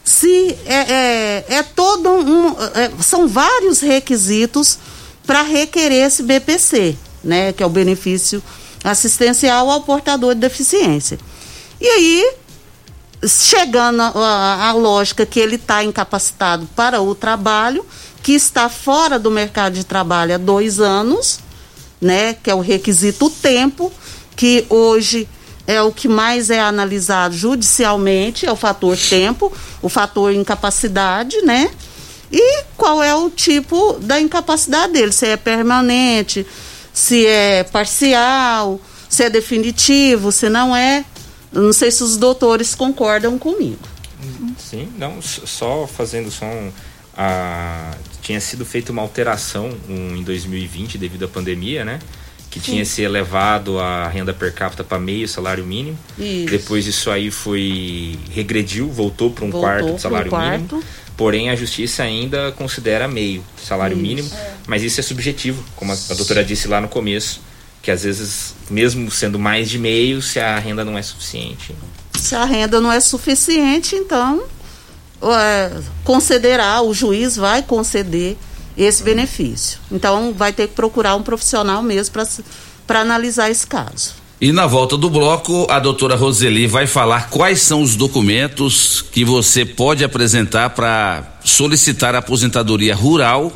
se é, é, é todo um. é, são vários requisitos para requerer esse BPC, né? Que é o benefício assistencial ao portador de deficiência. E aí, chegando à lógica que ele está incapacitado para o trabalho, que está fora do mercado de trabalho há dois anos, né? Que é o requisito tempo, que hoje é o que mais é analisado judicialmente, é o fator tempo, o fator incapacidade, né? E qual é o tipo da incapacidade dele, se é permanente, se é parcial, se é definitivo, se não é. Não sei se os doutores concordam comigo.
Sim, não, só fazendo só um, a, tinha sido feita uma alteração um, em 2020 devido à pandemia, né? Que Sim. tinha se elevado a renda per capita para meio salário mínimo.
Isso.
Depois isso aí foi regrediu, voltou para um
Voltou
quarto de salário
quarto.
mínimo. Porém, a justiça ainda considera meio salário
Isso.
mínimo, mas isso é subjetivo, como a, a doutora disse lá no começo, que às vezes, mesmo sendo mais de meio, se a renda não é suficiente.
Se a renda não é suficiente, então é, concederá, o juiz vai conceder esse benefício. Então vai ter que procurar um profissional mesmo para analisar esse caso.
E na volta do bloco, a doutora Roseli vai falar quais são os documentos que você pode apresentar para solicitar a aposentadoria rural.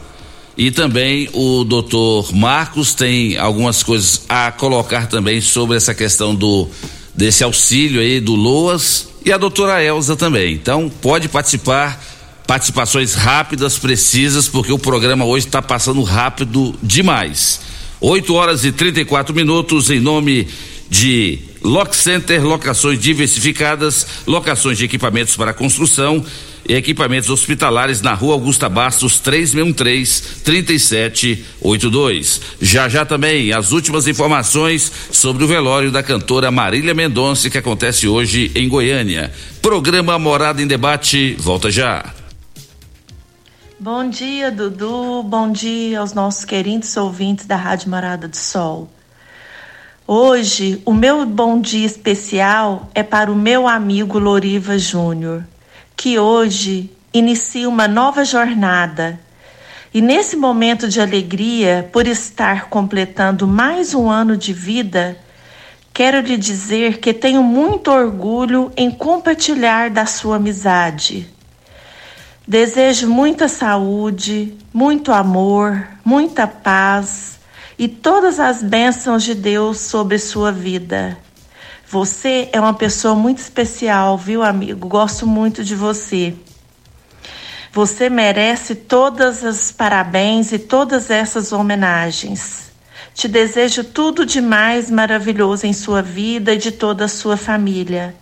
E também o doutor Marcos tem algumas coisas a colocar também sobre essa questão do desse auxílio aí do Loas e a doutora Elza também. Então pode participar, participações rápidas, precisas, porque o programa hoje está passando rápido demais. 8 horas e 34 minutos em nome de Lock Center, locações diversificadas, locações de equipamentos para construção e equipamentos hospitalares na rua Augusta Bastos 363 3782. Já já também as últimas informações sobre o velório da cantora Marília Mendonça que acontece hoje em Goiânia. Programa Morada em Debate, volta já.
Bom dia, Dudu. Bom dia aos nossos queridos ouvintes da Rádio Morada do Sol. Hoje, o meu bom dia especial é para o meu amigo Loriva Júnior, que hoje inicia uma nova jornada. E nesse momento de alegria, por estar completando mais um ano de vida, quero lhe dizer que tenho muito orgulho em compartilhar da sua amizade. Desejo muita saúde, muito amor, muita paz e todas as bênçãos de Deus sobre sua vida. Você é uma pessoa muito especial, viu, amigo? Gosto muito de você. Você merece todas as parabéns e todas essas homenagens. Te desejo tudo de mais maravilhoso em sua vida e de toda a sua família.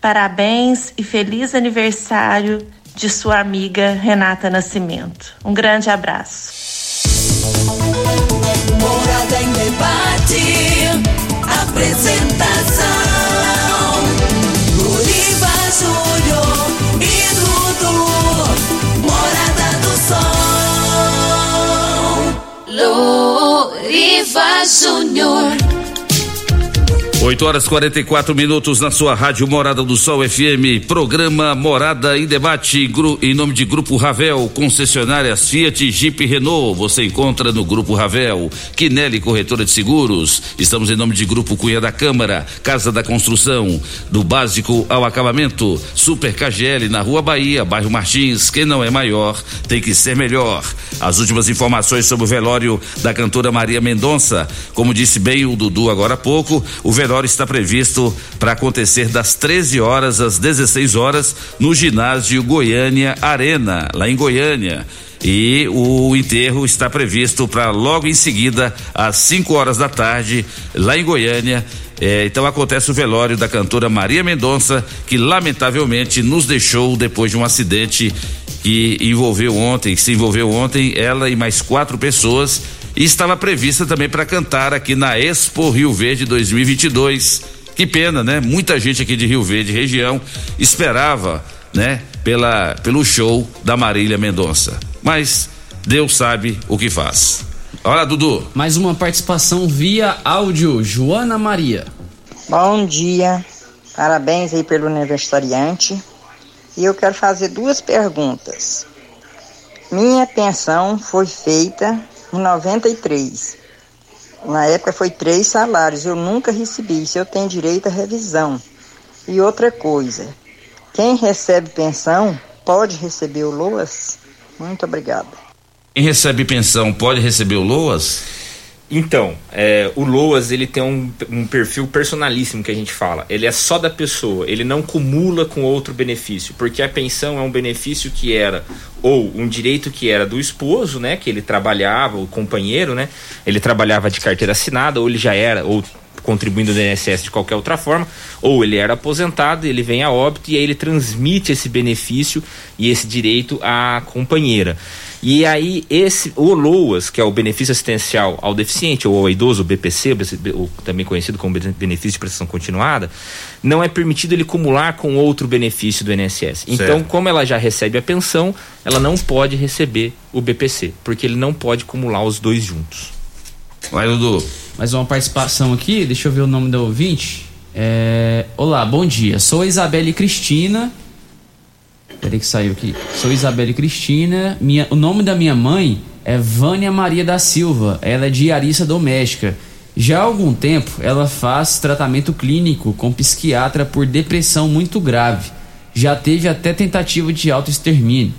Parabéns e feliz aniversário de sua amiga Renata Nascimento. Um grande abraço.
Morada em debate. Apresentação: Luriva Júnior e Dudu. Morada do Sol. Luriva Júnior.
8 horas 44 minutos na sua rádio Morada do Sol FM, programa Morada em Debate, em nome de Grupo Ravel, concessionárias Fiat, Jeep Renault. Você encontra no Grupo Ravel, Quinelli Corretora de Seguros. Estamos em nome de Grupo Cunha da Câmara, Casa da Construção, do básico ao acabamento. Super KGL na Rua Bahia, bairro Martins. Quem não é maior tem que ser melhor. As últimas informações sobre o velório da cantora Maria Mendonça, como disse bem o Dudu agora há pouco, o velório está previsto para acontecer das 13 horas às 16 horas no ginásio Goiânia Arena, lá em Goiânia. E o enterro está previsto para logo em seguida, às 5 horas da tarde, lá em Goiânia. É, então acontece o velório da cantora Maria Mendonça, que lamentavelmente nos deixou depois de um acidente que envolveu ontem, que se envolveu ontem, ela e mais quatro pessoas e estava prevista também para cantar aqui na Expo Rio Verde 2022. Que pena, né? Muita gente aqui de Rio Verde, região, esperava, né, pela pelo show da Marília Mendonça. Mas Deus sabe o que faz. Olha, Dudu.
Mais uma participação via áudio, Joana Maria.
Bom dia, parabéns aí pelo aniversariante. E eu quero fazer duas perguntas. Minha pensão foi feita em 93. Na época foi três salários, eu nunca recebi. Isso eu tenho direito à revisão. E outra coisa, quem recebe pensão pode receber o LOAS? Muito obrigada.
Quem recebe pensão pode receber o LOAS?
Então, é, o Loas ele tem um, um, perfil personalíssimo que a gente fala. Ele é só da pessoa, ele não cumula com outro benefício, porque a pensão é um benefício que era ou um direito que era do esposo, né, que ele trabalhava, o companheiro, né, ele trabalhava de carteira assinada, ou ele já era ou contribuindo no INSS de qualquer outra forma, ou ele era aposentado, ele vem a óbito e aí ele transmite esse benefício e esse direito à companheira. E aí, esse, o LOAS, que é o benefício assistencial ao deficiente ou ao idoso, o BPC, ou também conhecido como benefício de prestação continuada, não é permitido ele acumular com outro benefício do INSS. Então, certo. como ela já recebe a pensão, ela não pode receber o BPC, porque ele não pode acumular os dois juntos.
Vai, Dudu. Mais uma participação aqui, deixa eu ver o nome da ouvinte. É... Olá, bom dia. Sou Isabelle Cristina Peraí que saiu aqui. Sou Isabelle Cristina. Minha, o nome da minha mãe é Vânia Maria da Silva. Ela é diarista doméstica. Já há algum tempo ela faz tratamento clínico com psiquiatra por depressão muito grave. Já teve até tentativa de autoextermínio.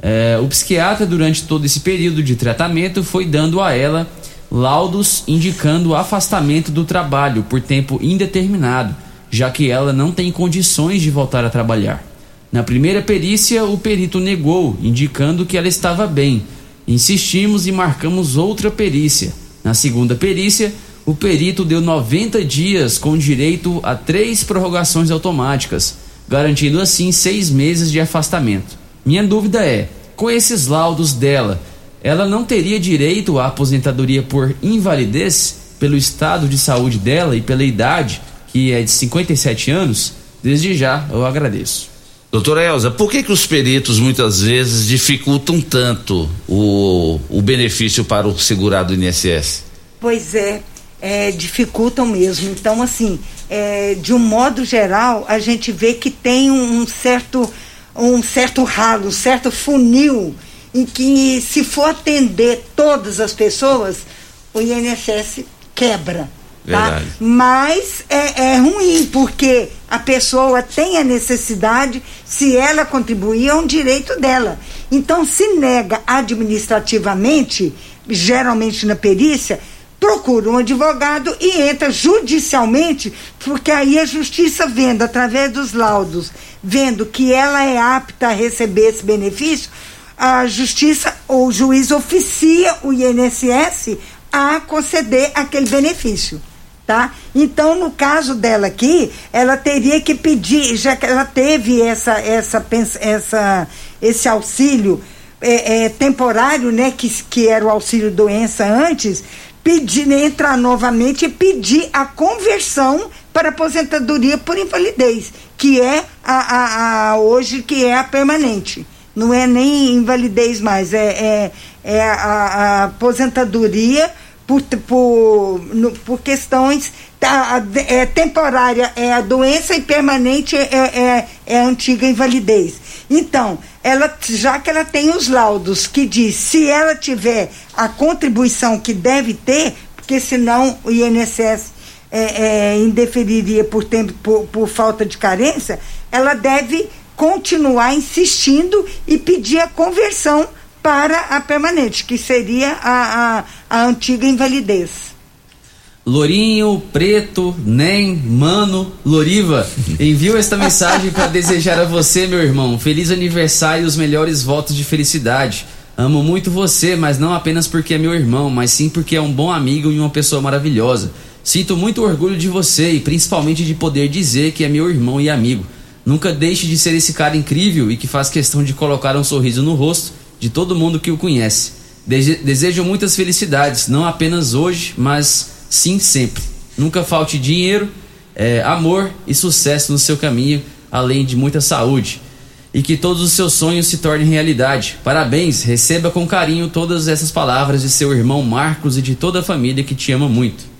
É, o psiquiatra, durante todo esse período de tratamento, foi dando a ela laudos indicando afastamento do trabalho por tempo indeterminado, já que ela não tem condições de voltar a trabalhar. Na primeira perícia, o perito negou, indicando que ela estava bem. Insistimos e marcamos outra perícia. Na segunda perícia, o perito deu 90 dias com direito a três prorrogações automáticas, garantindo assim seis meses de afastamento. Minha dúvida é: com esses laudos dela, ela não teria direito à aposentadoria por invalidez pelo estado de saúde dela e pela idade, que é de 57 anos? Desde já eu agradeço.
Doutora Elza, por que, que os peritos muitas vezes dificultam tanto o, o benefício para o segurado do INSS?
Pois é, é dificultam mesmo. Então, assim, é, de um modo geral, a gente vê que tem um, um certo um certo ralo, um certo funil em que se for atender todas as pessoas, o INSS quebra. Tá? Mas é, é, ruim, porque a pessoa tem a necessidade, se ela contribuir, é um direito dela. Então, se nega administrativamente, geralmente na perícia, procura um advogado e entra judicialmente, porque aí a justiça vendo, através dos laudos, vendo que ela é apta a receber esse benefício, a justiça ou o juiz oficia o INSS a conceder aquele benefício tá? Então, no caso dela aqui, ela teria que pedir, já que ela teve essa, essa, essa, esse auxílio é, é, temporário, né, que, que era o auxílio doença antes, pedir, entrar novamente e pedir a conversão para aposentadoria por invalidez, que é a, a, a hoje que é a permanente. Não é nem invalidez mais, é, é, é a, a aposentadoria por, por, no, por questões tá, é, temporária é a doença e permanente é, é, é, a antiga invalidez. Então, ela, já que ela tem os laudos que diz se ela tiver a contribuição que deve ter, porque senão o INSS é, é, indeferiria por, tempo, por, por falta de carência, ela deve continuar insistindo e pedir a conversão para a permanente, que seria a, a, a antiga invalidez.
Lourinho, Preto, Nem, Mano, Loriva, envio esta mensagem para desejar a você, meu irmão, feliz aniversário e os melhores votos de felicidade. Amo muito você, mas não apenas porque é meu irmão, mas sim porque é um bom amigo e uma pessoa maravilhosa. Sinto muito orgulho de você e principalmente de poder dizer que é meu irmão e amigo. Nunca deixe de ser esse cara incrível e que faz questão de colocar um sorriso no rosto de todo mundo que o conhece. Desejo muitas felicidades, não apenas hoje, mas sim sempre. Nunca falte dinheiro, é, amor e sucesso no seu caminho, além de muita saúde. E que todos os seus sonhos se tornem realidade. Parabéns, receba com carinho todas essas palavras de seu irmão Marcos e de toda a família que te ama muito.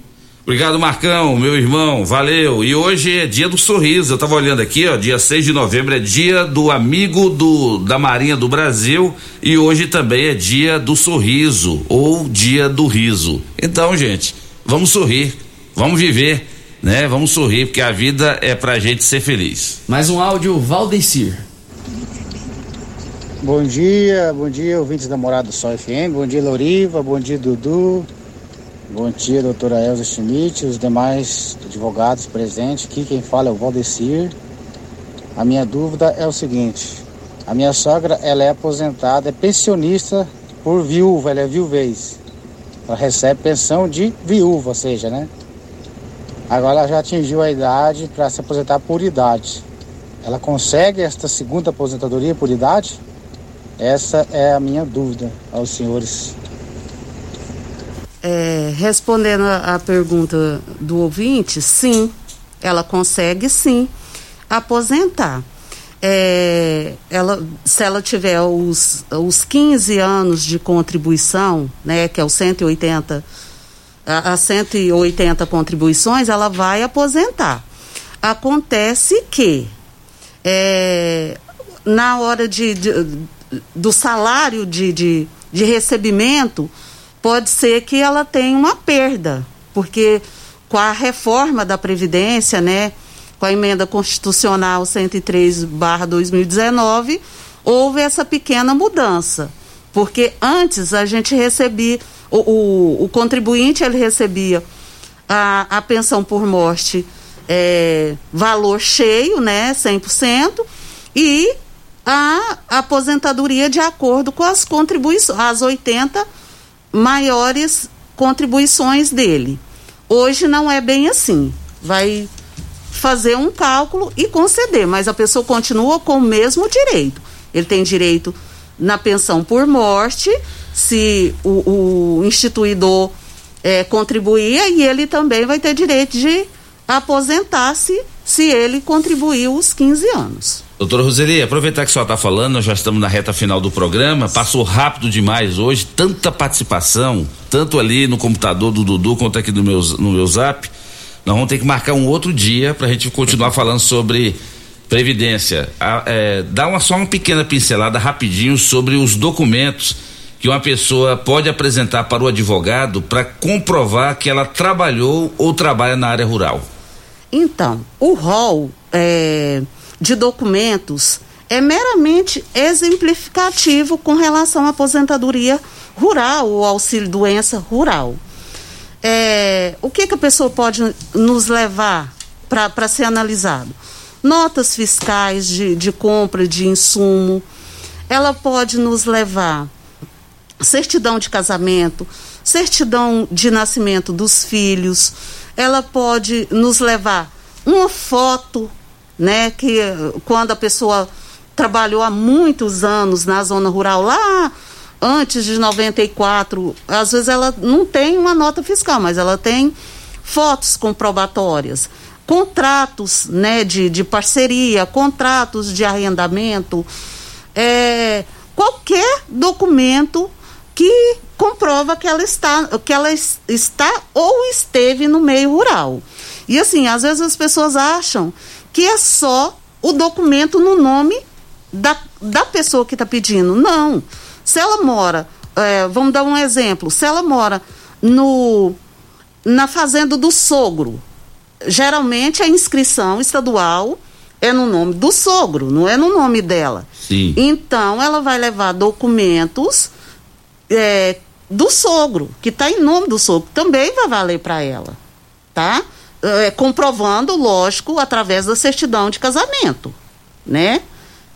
Obrigado, Marcão, meu irmão, valeu. E hoje é dia do sorriso. Eu tava olhando aqui, ó, dia 6 de novembro é dia do amigo do, da Marinha do Brasil e hoje também é dia do sorriso ou dia do riso. Então, gente, vamos sorrir, vamos viver, né? Vamos sorrir, porque a vida é pra gente ser feliz.
Mais um áudio, Valdecir.
Bom dia, bom dia, ouvintes da Morada do Sol FM, bom dia, Loriva, bom dia, Dudu. Bom dia, doutora Elza Schmidt, os demais advogados presentes. Aqui quem fala é o Valdecir. A minha dúvida é o seguinte: a minha sogra ela é aposentada, é pensionista por viúva, ela é viuvez. Ela recebe pensão de viúva, ou seja, né? Agora ela já atingiu a idade para se aposentar por idade. Ela consegue esta segunda aposentadoria por idade? Essa é a minha dúvida aos senhores.
É, respondendo a pergunta do ouvinte, sim, ela consegue sim aposentar. É, ela, se ela tiver os, os 15 anos de contribuição, né, que é os 180, a, a 180 contribuições, ela vai aposentar. Acontece que é, na hora de, de do salário de, de, de recebimento, pode ser que ela tenha uma perda, porque com a reforma da Previdência, né, com a emenda constitucional 103/2019, houve essa pequena mudança, porque antes a gente recebia o, o, o contribuinte ele recebia a, a pensão por morte é, valor cheio, né, 100%, e a aposentadoria de acordo com as contribuições, as 80 maiores contribuições dele. Hoje não é bem assim. Vai fazer um cálculo e conceder, mas a pessoa continua com o mesmo direito. Ele tem direito na pensão por morte, se o, o instituidor é, contribuir, e ele também vai ter direito de aposentar-se se ele contribuiu os 15 anos.
Doutora Roseli, aproveitar que a está falando, nós já estamos na reta final do programa, passou rápido demais hoje, tanta participação, tanto ali no computador do Dudu quanto aqui no meu, no meu zap. Nós vamos ter que marcar um outro dia para a gente continuar falando sobre Previdência. A, é, dá uma, só uma pequena pincelada rapidinho sobre os documentos que uma pessoa pode apresentar para o advogado para comprovar que ela trabalhou ou trabalha na área rural.
Então, o rol é, de documentos é meramente exemplificativo com relação à aposentadoria rural ou auxílio doença rural. É, o que, que a pessoa pode nos levar para ser analisado? Notas fiscais de, de compra de insumo, ela pode nos levar certidão de casamento, certidão de nascimento dos filhos, ela pode nos levar uma foto, né, que quando a pessoa trabalhou há muitos anos na zona rural lá antes de 94, às vezes ela não tem uma nota fiscal, mas ela tem fotos comprobatórias, contratos, né, de, de parceria, contratos de arrendamento, é, qualquer documento que comprova que ela está, que ela está ou esteve no meio rural. E assim, às vezes as pessoas acham que é só o documento no nome da, da pessoa que está pedindo. Não. Se ela mora, é, vamos dar um exemplo, se ela mora no, na fazenda do sogro, geralmente a inscrição estadual é no nome do sogro, não é no nome dela.
Sim.
Então ela vai levar documentos é, do sogro, que está em nome do sogro, também vai valer para ela, tá? É, comprovando, lógico, através da certidão de casamento, né?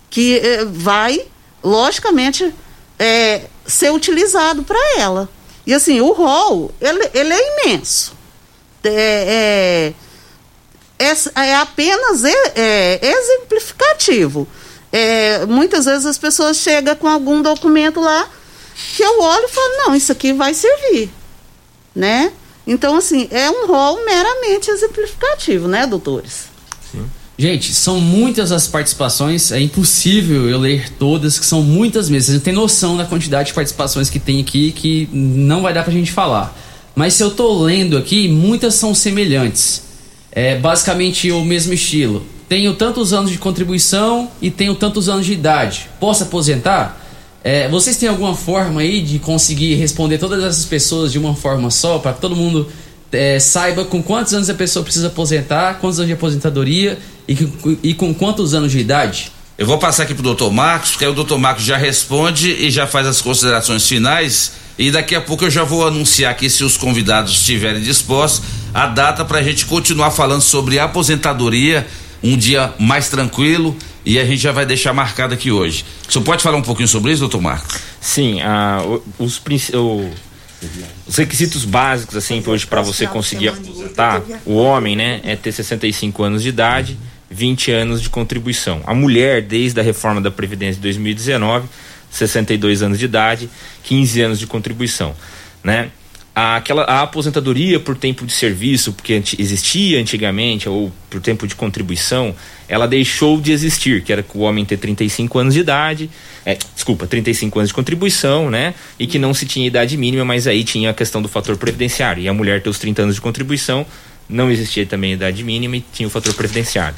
Que é, vai, logicamente, é, ser utilizado para ela. E assim, o rol, ele, ele é imenso. É, é, é, é apenas é, exemplificativo. muitas vezes as pessoas chegam com algum documento lá que eu olho e falo, não, isso aqui vai servir, né? Então, assim, é um rol meramente exemplificativo, né, doutores?
Sim. Gente, são muitas as participações, é impossível eu ler todas, que são muitas mesmo. Você não tem noção da quantidade de participações que tem aqui que não vai dar pra gente falar. Mas se eu tô lendo aqui, muitas são semelhantes. É basicamente o mesmo estilo. Tenho tantos anos de contribuição e tenho tantos anos de idade. Posso aposentar? É, vocês têm alguma forma aí de conseguir responder todas essas pessoas de uma forma só, para que todo mundo é, saiba com quantos anos a pessoa precisa aposentar, quantos anos de aposentadoria e, e com quantos anos de idade?
Eu vou passar aqui pro doutor Marcos, porque aí o doutor Marcos já responde e já faz as considerações finais E daqui a pouco eu já vou anunciar aqui, se os convidados estiverem dispostos, a data para a gente continuar falando sobre aposentadoria, um dia mais tranquilo e a gente já vai deixar marcado aqui hoje. O senhor pode falar um pouquinho sobre isso, doutor Marco?
Sim, ah, os, o- os requisitos básicos assim hoje para você conseguir aposentar o homem, né, é ter 65 anos de idade, 20 anos de contribuição. A mulher, desde a reforma da previdência de 2019, 62 anos de idade, 15 anos de contribuição, né? Aquela, a aposentadoria por tempo de serviço, porque existia antigamente, ou por tempo de contribuição, ela deixou de existir, que era que o homem ter 35 anos de idade, é, desculpa, 35 anos de contribuição, né? E que não se tinha idade mínima, mas aí tinha a questão do fator previdenciário. E a mulher ter os 30 anos de contribuição, não existia também idade mínima e tinha o fator previdenciário.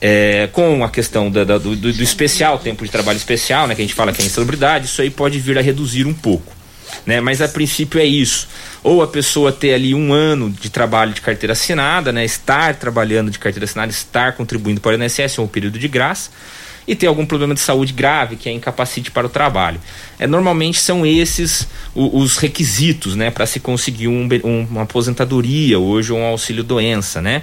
É, com a questão da- da- do, do- do especial, tempo de trabalho especial, né, que a gente fala que é insalubridade, isso aí pode vir a reduzir um pouco. Né? Mas a princípio é isso. Ou a pessoa ter ali um ano de trabalho de carteira assinada, né, estar trabalhando de carteira assinada, estar contribuindo para o INSS, ou um período de graça, e ter algum problema de saúde grave que é incapacite para o trabalho. É, normalmente são esses os requisitos né, para se conseguir um um- uma aposentadoria hoje ou um auxílio doença. Né?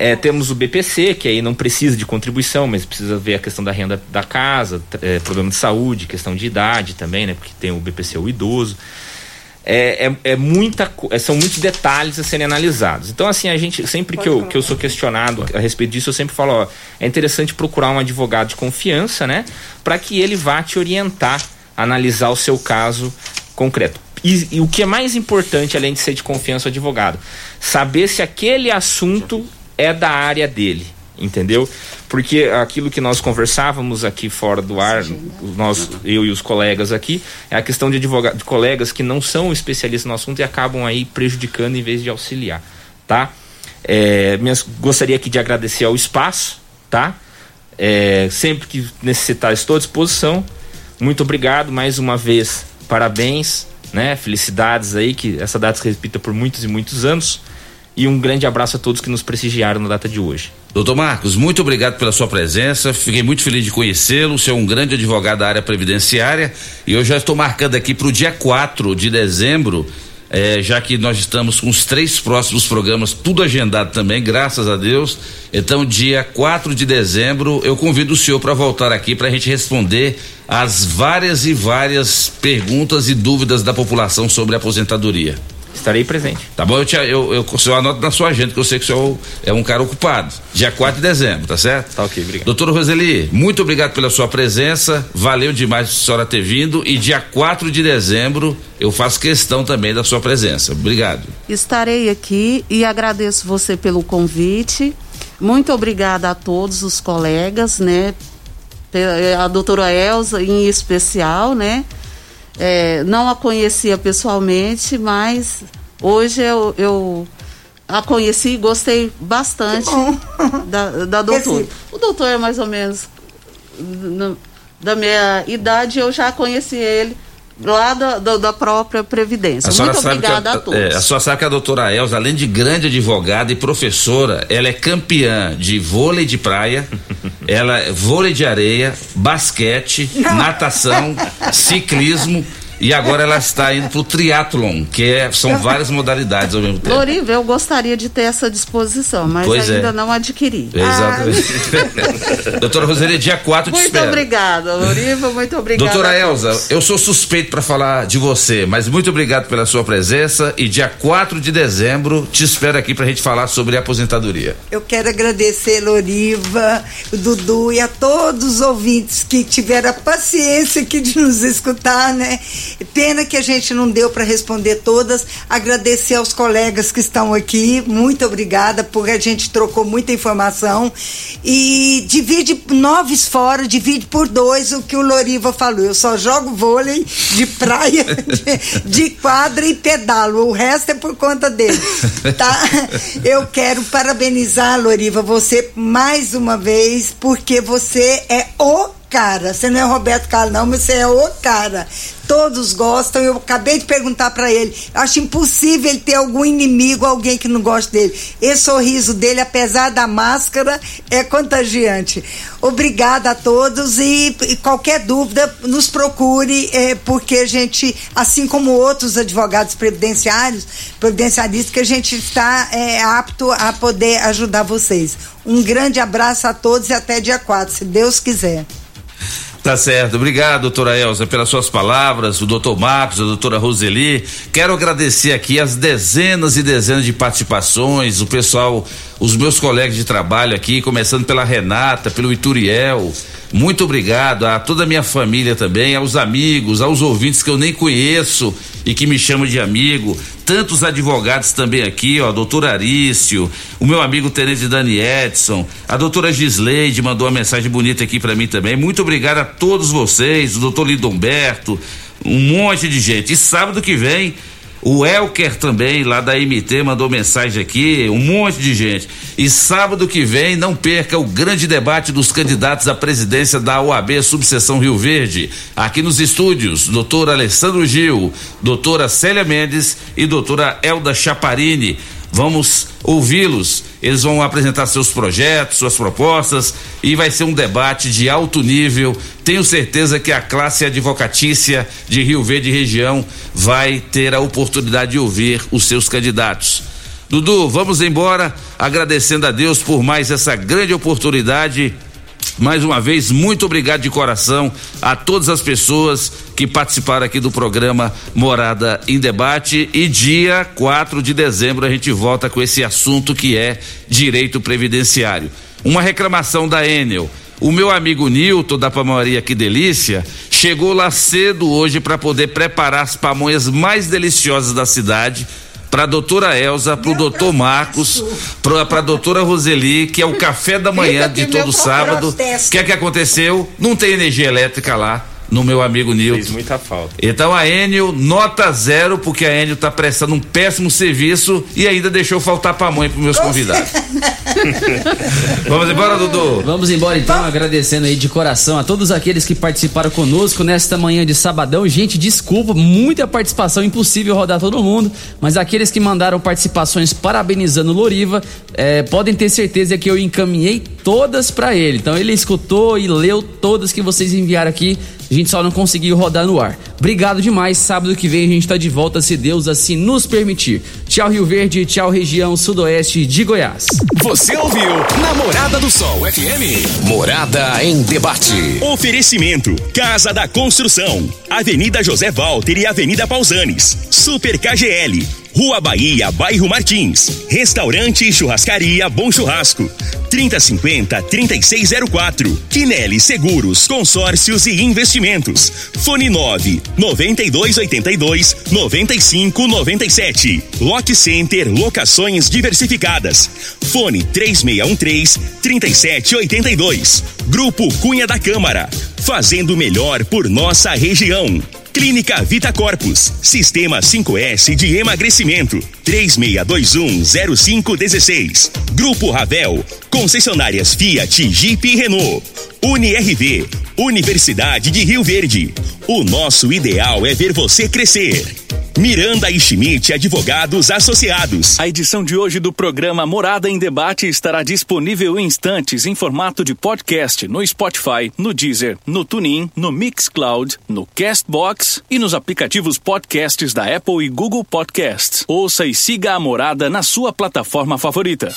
É, temos o BPC, que aí não precisa de contribuição, mas precisa ver a questão da renda da casa, é, problema de saúde, questão de idade também, né? Porque tem o BPC o idoso. É, é, é muita, é, são muitos detalhes a serem analisados. Então, assim, a gente, sempre que eu, que eu sou questionado a respeito disso, eu sempre falo, ó, é interessante procurar um advogado de confiança, né? Para que ele vá te orientar, analisar o seu caso concreto. E, e o que é mais importante, além de ser de confiança o advogado, saber se aquele assunto é da área dele, entendeu? Porque aquilo que nós conversávamos aqui fora do ar, nós, eu e os colegas aqui, é a questão de de colegas que não são especialistas no assunto e acabam aí prejudicando em vez de auxiliar, tá? É, minhas- gostaria aqui de agradecer ao espaço, tá? É, sempre que necessitar, estou à disposição. Muito obrigado mais uma vez. Parabéns, né? Felicidades aí, que essa data se repita por muitos e muitos anos. E um grande abraço a todos que nos prestigiaram na data de hoje.
Doutor Marcos, muito obrigado pela sua presença. Fiquei muito feliz de conhecê-lo. Senhor é um grande advogado da área previdenciária. E eu já estou marcando aqui para o dia 4 de dezembro, eh, já que nós estamos com os três próximos programas, tudo agendado também, graças a Deus. Então, dia 4 de dezembro, eu convido o senhor para voltar aqui para a gente responder as várias e várias perguntas e dúvidas da população sobre a aposentadoria.
Estarei presente.
Tá bom? Eu, te, eu, eu, o senhor anota na sua agenda, que eu sei que o senhor é um cara ocupado. Dia 4 de dezembro, tá certo?
Tá ok, obrigado.
Doutor Roseli, muito obrigado pela sua presença. Valeu demais a senhora ter vindo. E dia 4 de dezembro, eu faço questão também da sua presença. Obrigado.
Estarei aqui e agradeço você pelo convite. Muito obrigada a todos os colegas, né? A doutora Elza em especial, né? É, não a conhecia pessoalmente, mas hoje eu, eu a conheci e gostei bastante da, da doutora. O doutor é mais ou menos no- da minha idade, eu já conheci ele lá da, da, da própria Previdência. Muito obrigada
que
a, todos.
é, a senhora sabe que a doutora Elza, além de grande advogada e professora, ela é campeã de vôlei de praia, ela é vôlei de areia, basquete, natação, ciclismo e agora ela está indo pro triatlon, que é, são várias modalidades ao mesmo tempo.
Loriva, eu gostaria de ter essa disposição, mas
Pois é.
ainda não adquiri.
Exatamente. Doutora Roseli, dia 4 te
Muito
espero.
obrigada, Loriva, muito obrigada.
Doutora
a.
Elza, eu sou suspeito para falar de você, mas muito obrigado pela sua presença e dia 4 de dezembro te espero aqui pra gente falar sobre a aposentadoria.
Eu quero agradecer, Loriva, o Dudu e a todos os ouvintes que tiveram a paciência aqui de nos escutar, né? Pena que a gente não deu para responder todas. Agradecer aos colegas que estão aqui. Muito obrigada, porque a gente trocou muita informação. E divide noves fora, divide por dois o que o Loriva falou. Eu só jogo vôlei de praia, de, de quadra e pedalo. O resto é por conta dele. Tá? Eu quero parabenizar, Loriva, você mais uma vez, porque você é o cara. Você não é Roberto Carlos, não, mas você é o cara. Todos gostam. Eu acabei de perguntar para ele. Acho impossível ele ter algum inimigo, alguém que não goste dele. Esse sorriso dele, apesar da máscara, é contagiante. Obrigada a todos e, e qualquer dúvida, nos procure, é, porque a gente, assim como outros advogados previdenciários, previdenciaristas, que a gente está é, apto a poder ajudar vocês. Um grande abraço a todos e até dia 4, se Deus quiser.
Tá certo. Obrigado, doutora Elza, pelas suas palavras, o doutor Marcos, a doutora Roseli. Quero agradecer aqui as dezenas e dezenas de participações, o pessoal, os meus colegas de trabalho aqui, começando pela Renata, pelo Ituriel. Muito obrigado a toda a minha família também, aos amigos, aos ouvintes que eu nem conheço e que me chamam de amigo. Tantos advogados também aqui, ó, doutor Arício, o meu amigo Tenente Dani Edson, a doutora Gisleide mandou uma mensagem bonita aqui para mim também. Muito obrigado a todos vocês, o doutor Lido Humberto, um monte de gente. E sábado que vem o Elker também, lá da MT, mandou mensagem aqui, um monte de gente. E sábado que vem, não perca o grande debate dos candidatos à presidência da OAB Subseção Rio Verde, aqui nos estúdios, doutor Alessandro Gil, doutora Célia Mendes e doutora Elda Chaparini. Vamos ouvi-los. Eles vão apresentar seus projetos, suas propostas e vai ser um debate de alto nível. Tenho certeza que a classe advocatícia de Rio Verde região vai ter a oportunidade de ouvir os seus candidatos. Dudu, vamos embora agradecendo a Deus por mais essa grande oportunidade mais uma vez, muito obrigado de coração a todas as pessoas que participaram aqui do programa Morada em Debate. E dia 4 de dezembro a gente volta com esse assunto que é direito previdenciário. Uma reclamação da Enel. O meu amigo Nilton da Pamoria Que Delícia chegou lá cedo hoje para poder preparar as pamonhas mais deliciosas da cidade para a doutora Elza, para o doutor Marcos, para a doutora Roseli, que é o café da manhã de todo sábado. O que é que aconteceu? Não tem energia elétrica lá no meu amigo Nilton.
Fez muita falta.
Então a Enio, nota zero, porque a Enio está prestando um péssimo serviço e ainda deixou faltar pamonha para meus convidados. Vamos embora, Dudu?
Vamos embora então, agradecendo aí de coração a todos aqueles que participaram conosco nesta manhã de sabadão. Gente, desculpa, muita participação, impossível rodar todo mundo, mas aqueles que mandaram participações parabenizando o Loriva, eh, podem ter certeza que eu encaminhei todas para ele. Então ele escutou e leu todas que vocês enviaram aqui. A gente só não conseguiu rodar no ar. Obrigado demais. Sábado que vem a gente tá de volta, se Deus assim nos permitir. Tchau, Rio Verde. Tchau, região sudoeste de Goiás.
Você ouviu Namorada do Sol FM. Morada em debate. Oferecimento: Casa da Construção, Avenida José Walter e Avenida Pausanes. Super KGL. Rua Bahia, Bairro Martins. Restaurante e Churrascaria Bom Churrasco. 3050-3604. Quinelli Seguros, Consórcios e Investimentos. Fone 9 9282 9597. Center Locações Diversificadas. Fone 3613 3782. Grupo Cunha da Câmara. Fazendo melhor por nossa região. Clínica Vita Corpus, Sistema 5S de emagrecimento, 36210516. Grupo Ravel, concessionárias Fiat, Jeep e Renault. UniRV, Universidade de Rio Verde. O nosso ideal é ver você crescer. Miranda e Schmidt Advogados Associados.
A edição de hoje do programa Morada em Debate estará disponível em instantes em formato de podcast no Spotify, no Deezer, no TuneIn, no Mixcloud, no Castbox e nos aplicativos podcasts da Apple e Google Podcasts. Ouça e siga a Morada na sua plataforma favorita.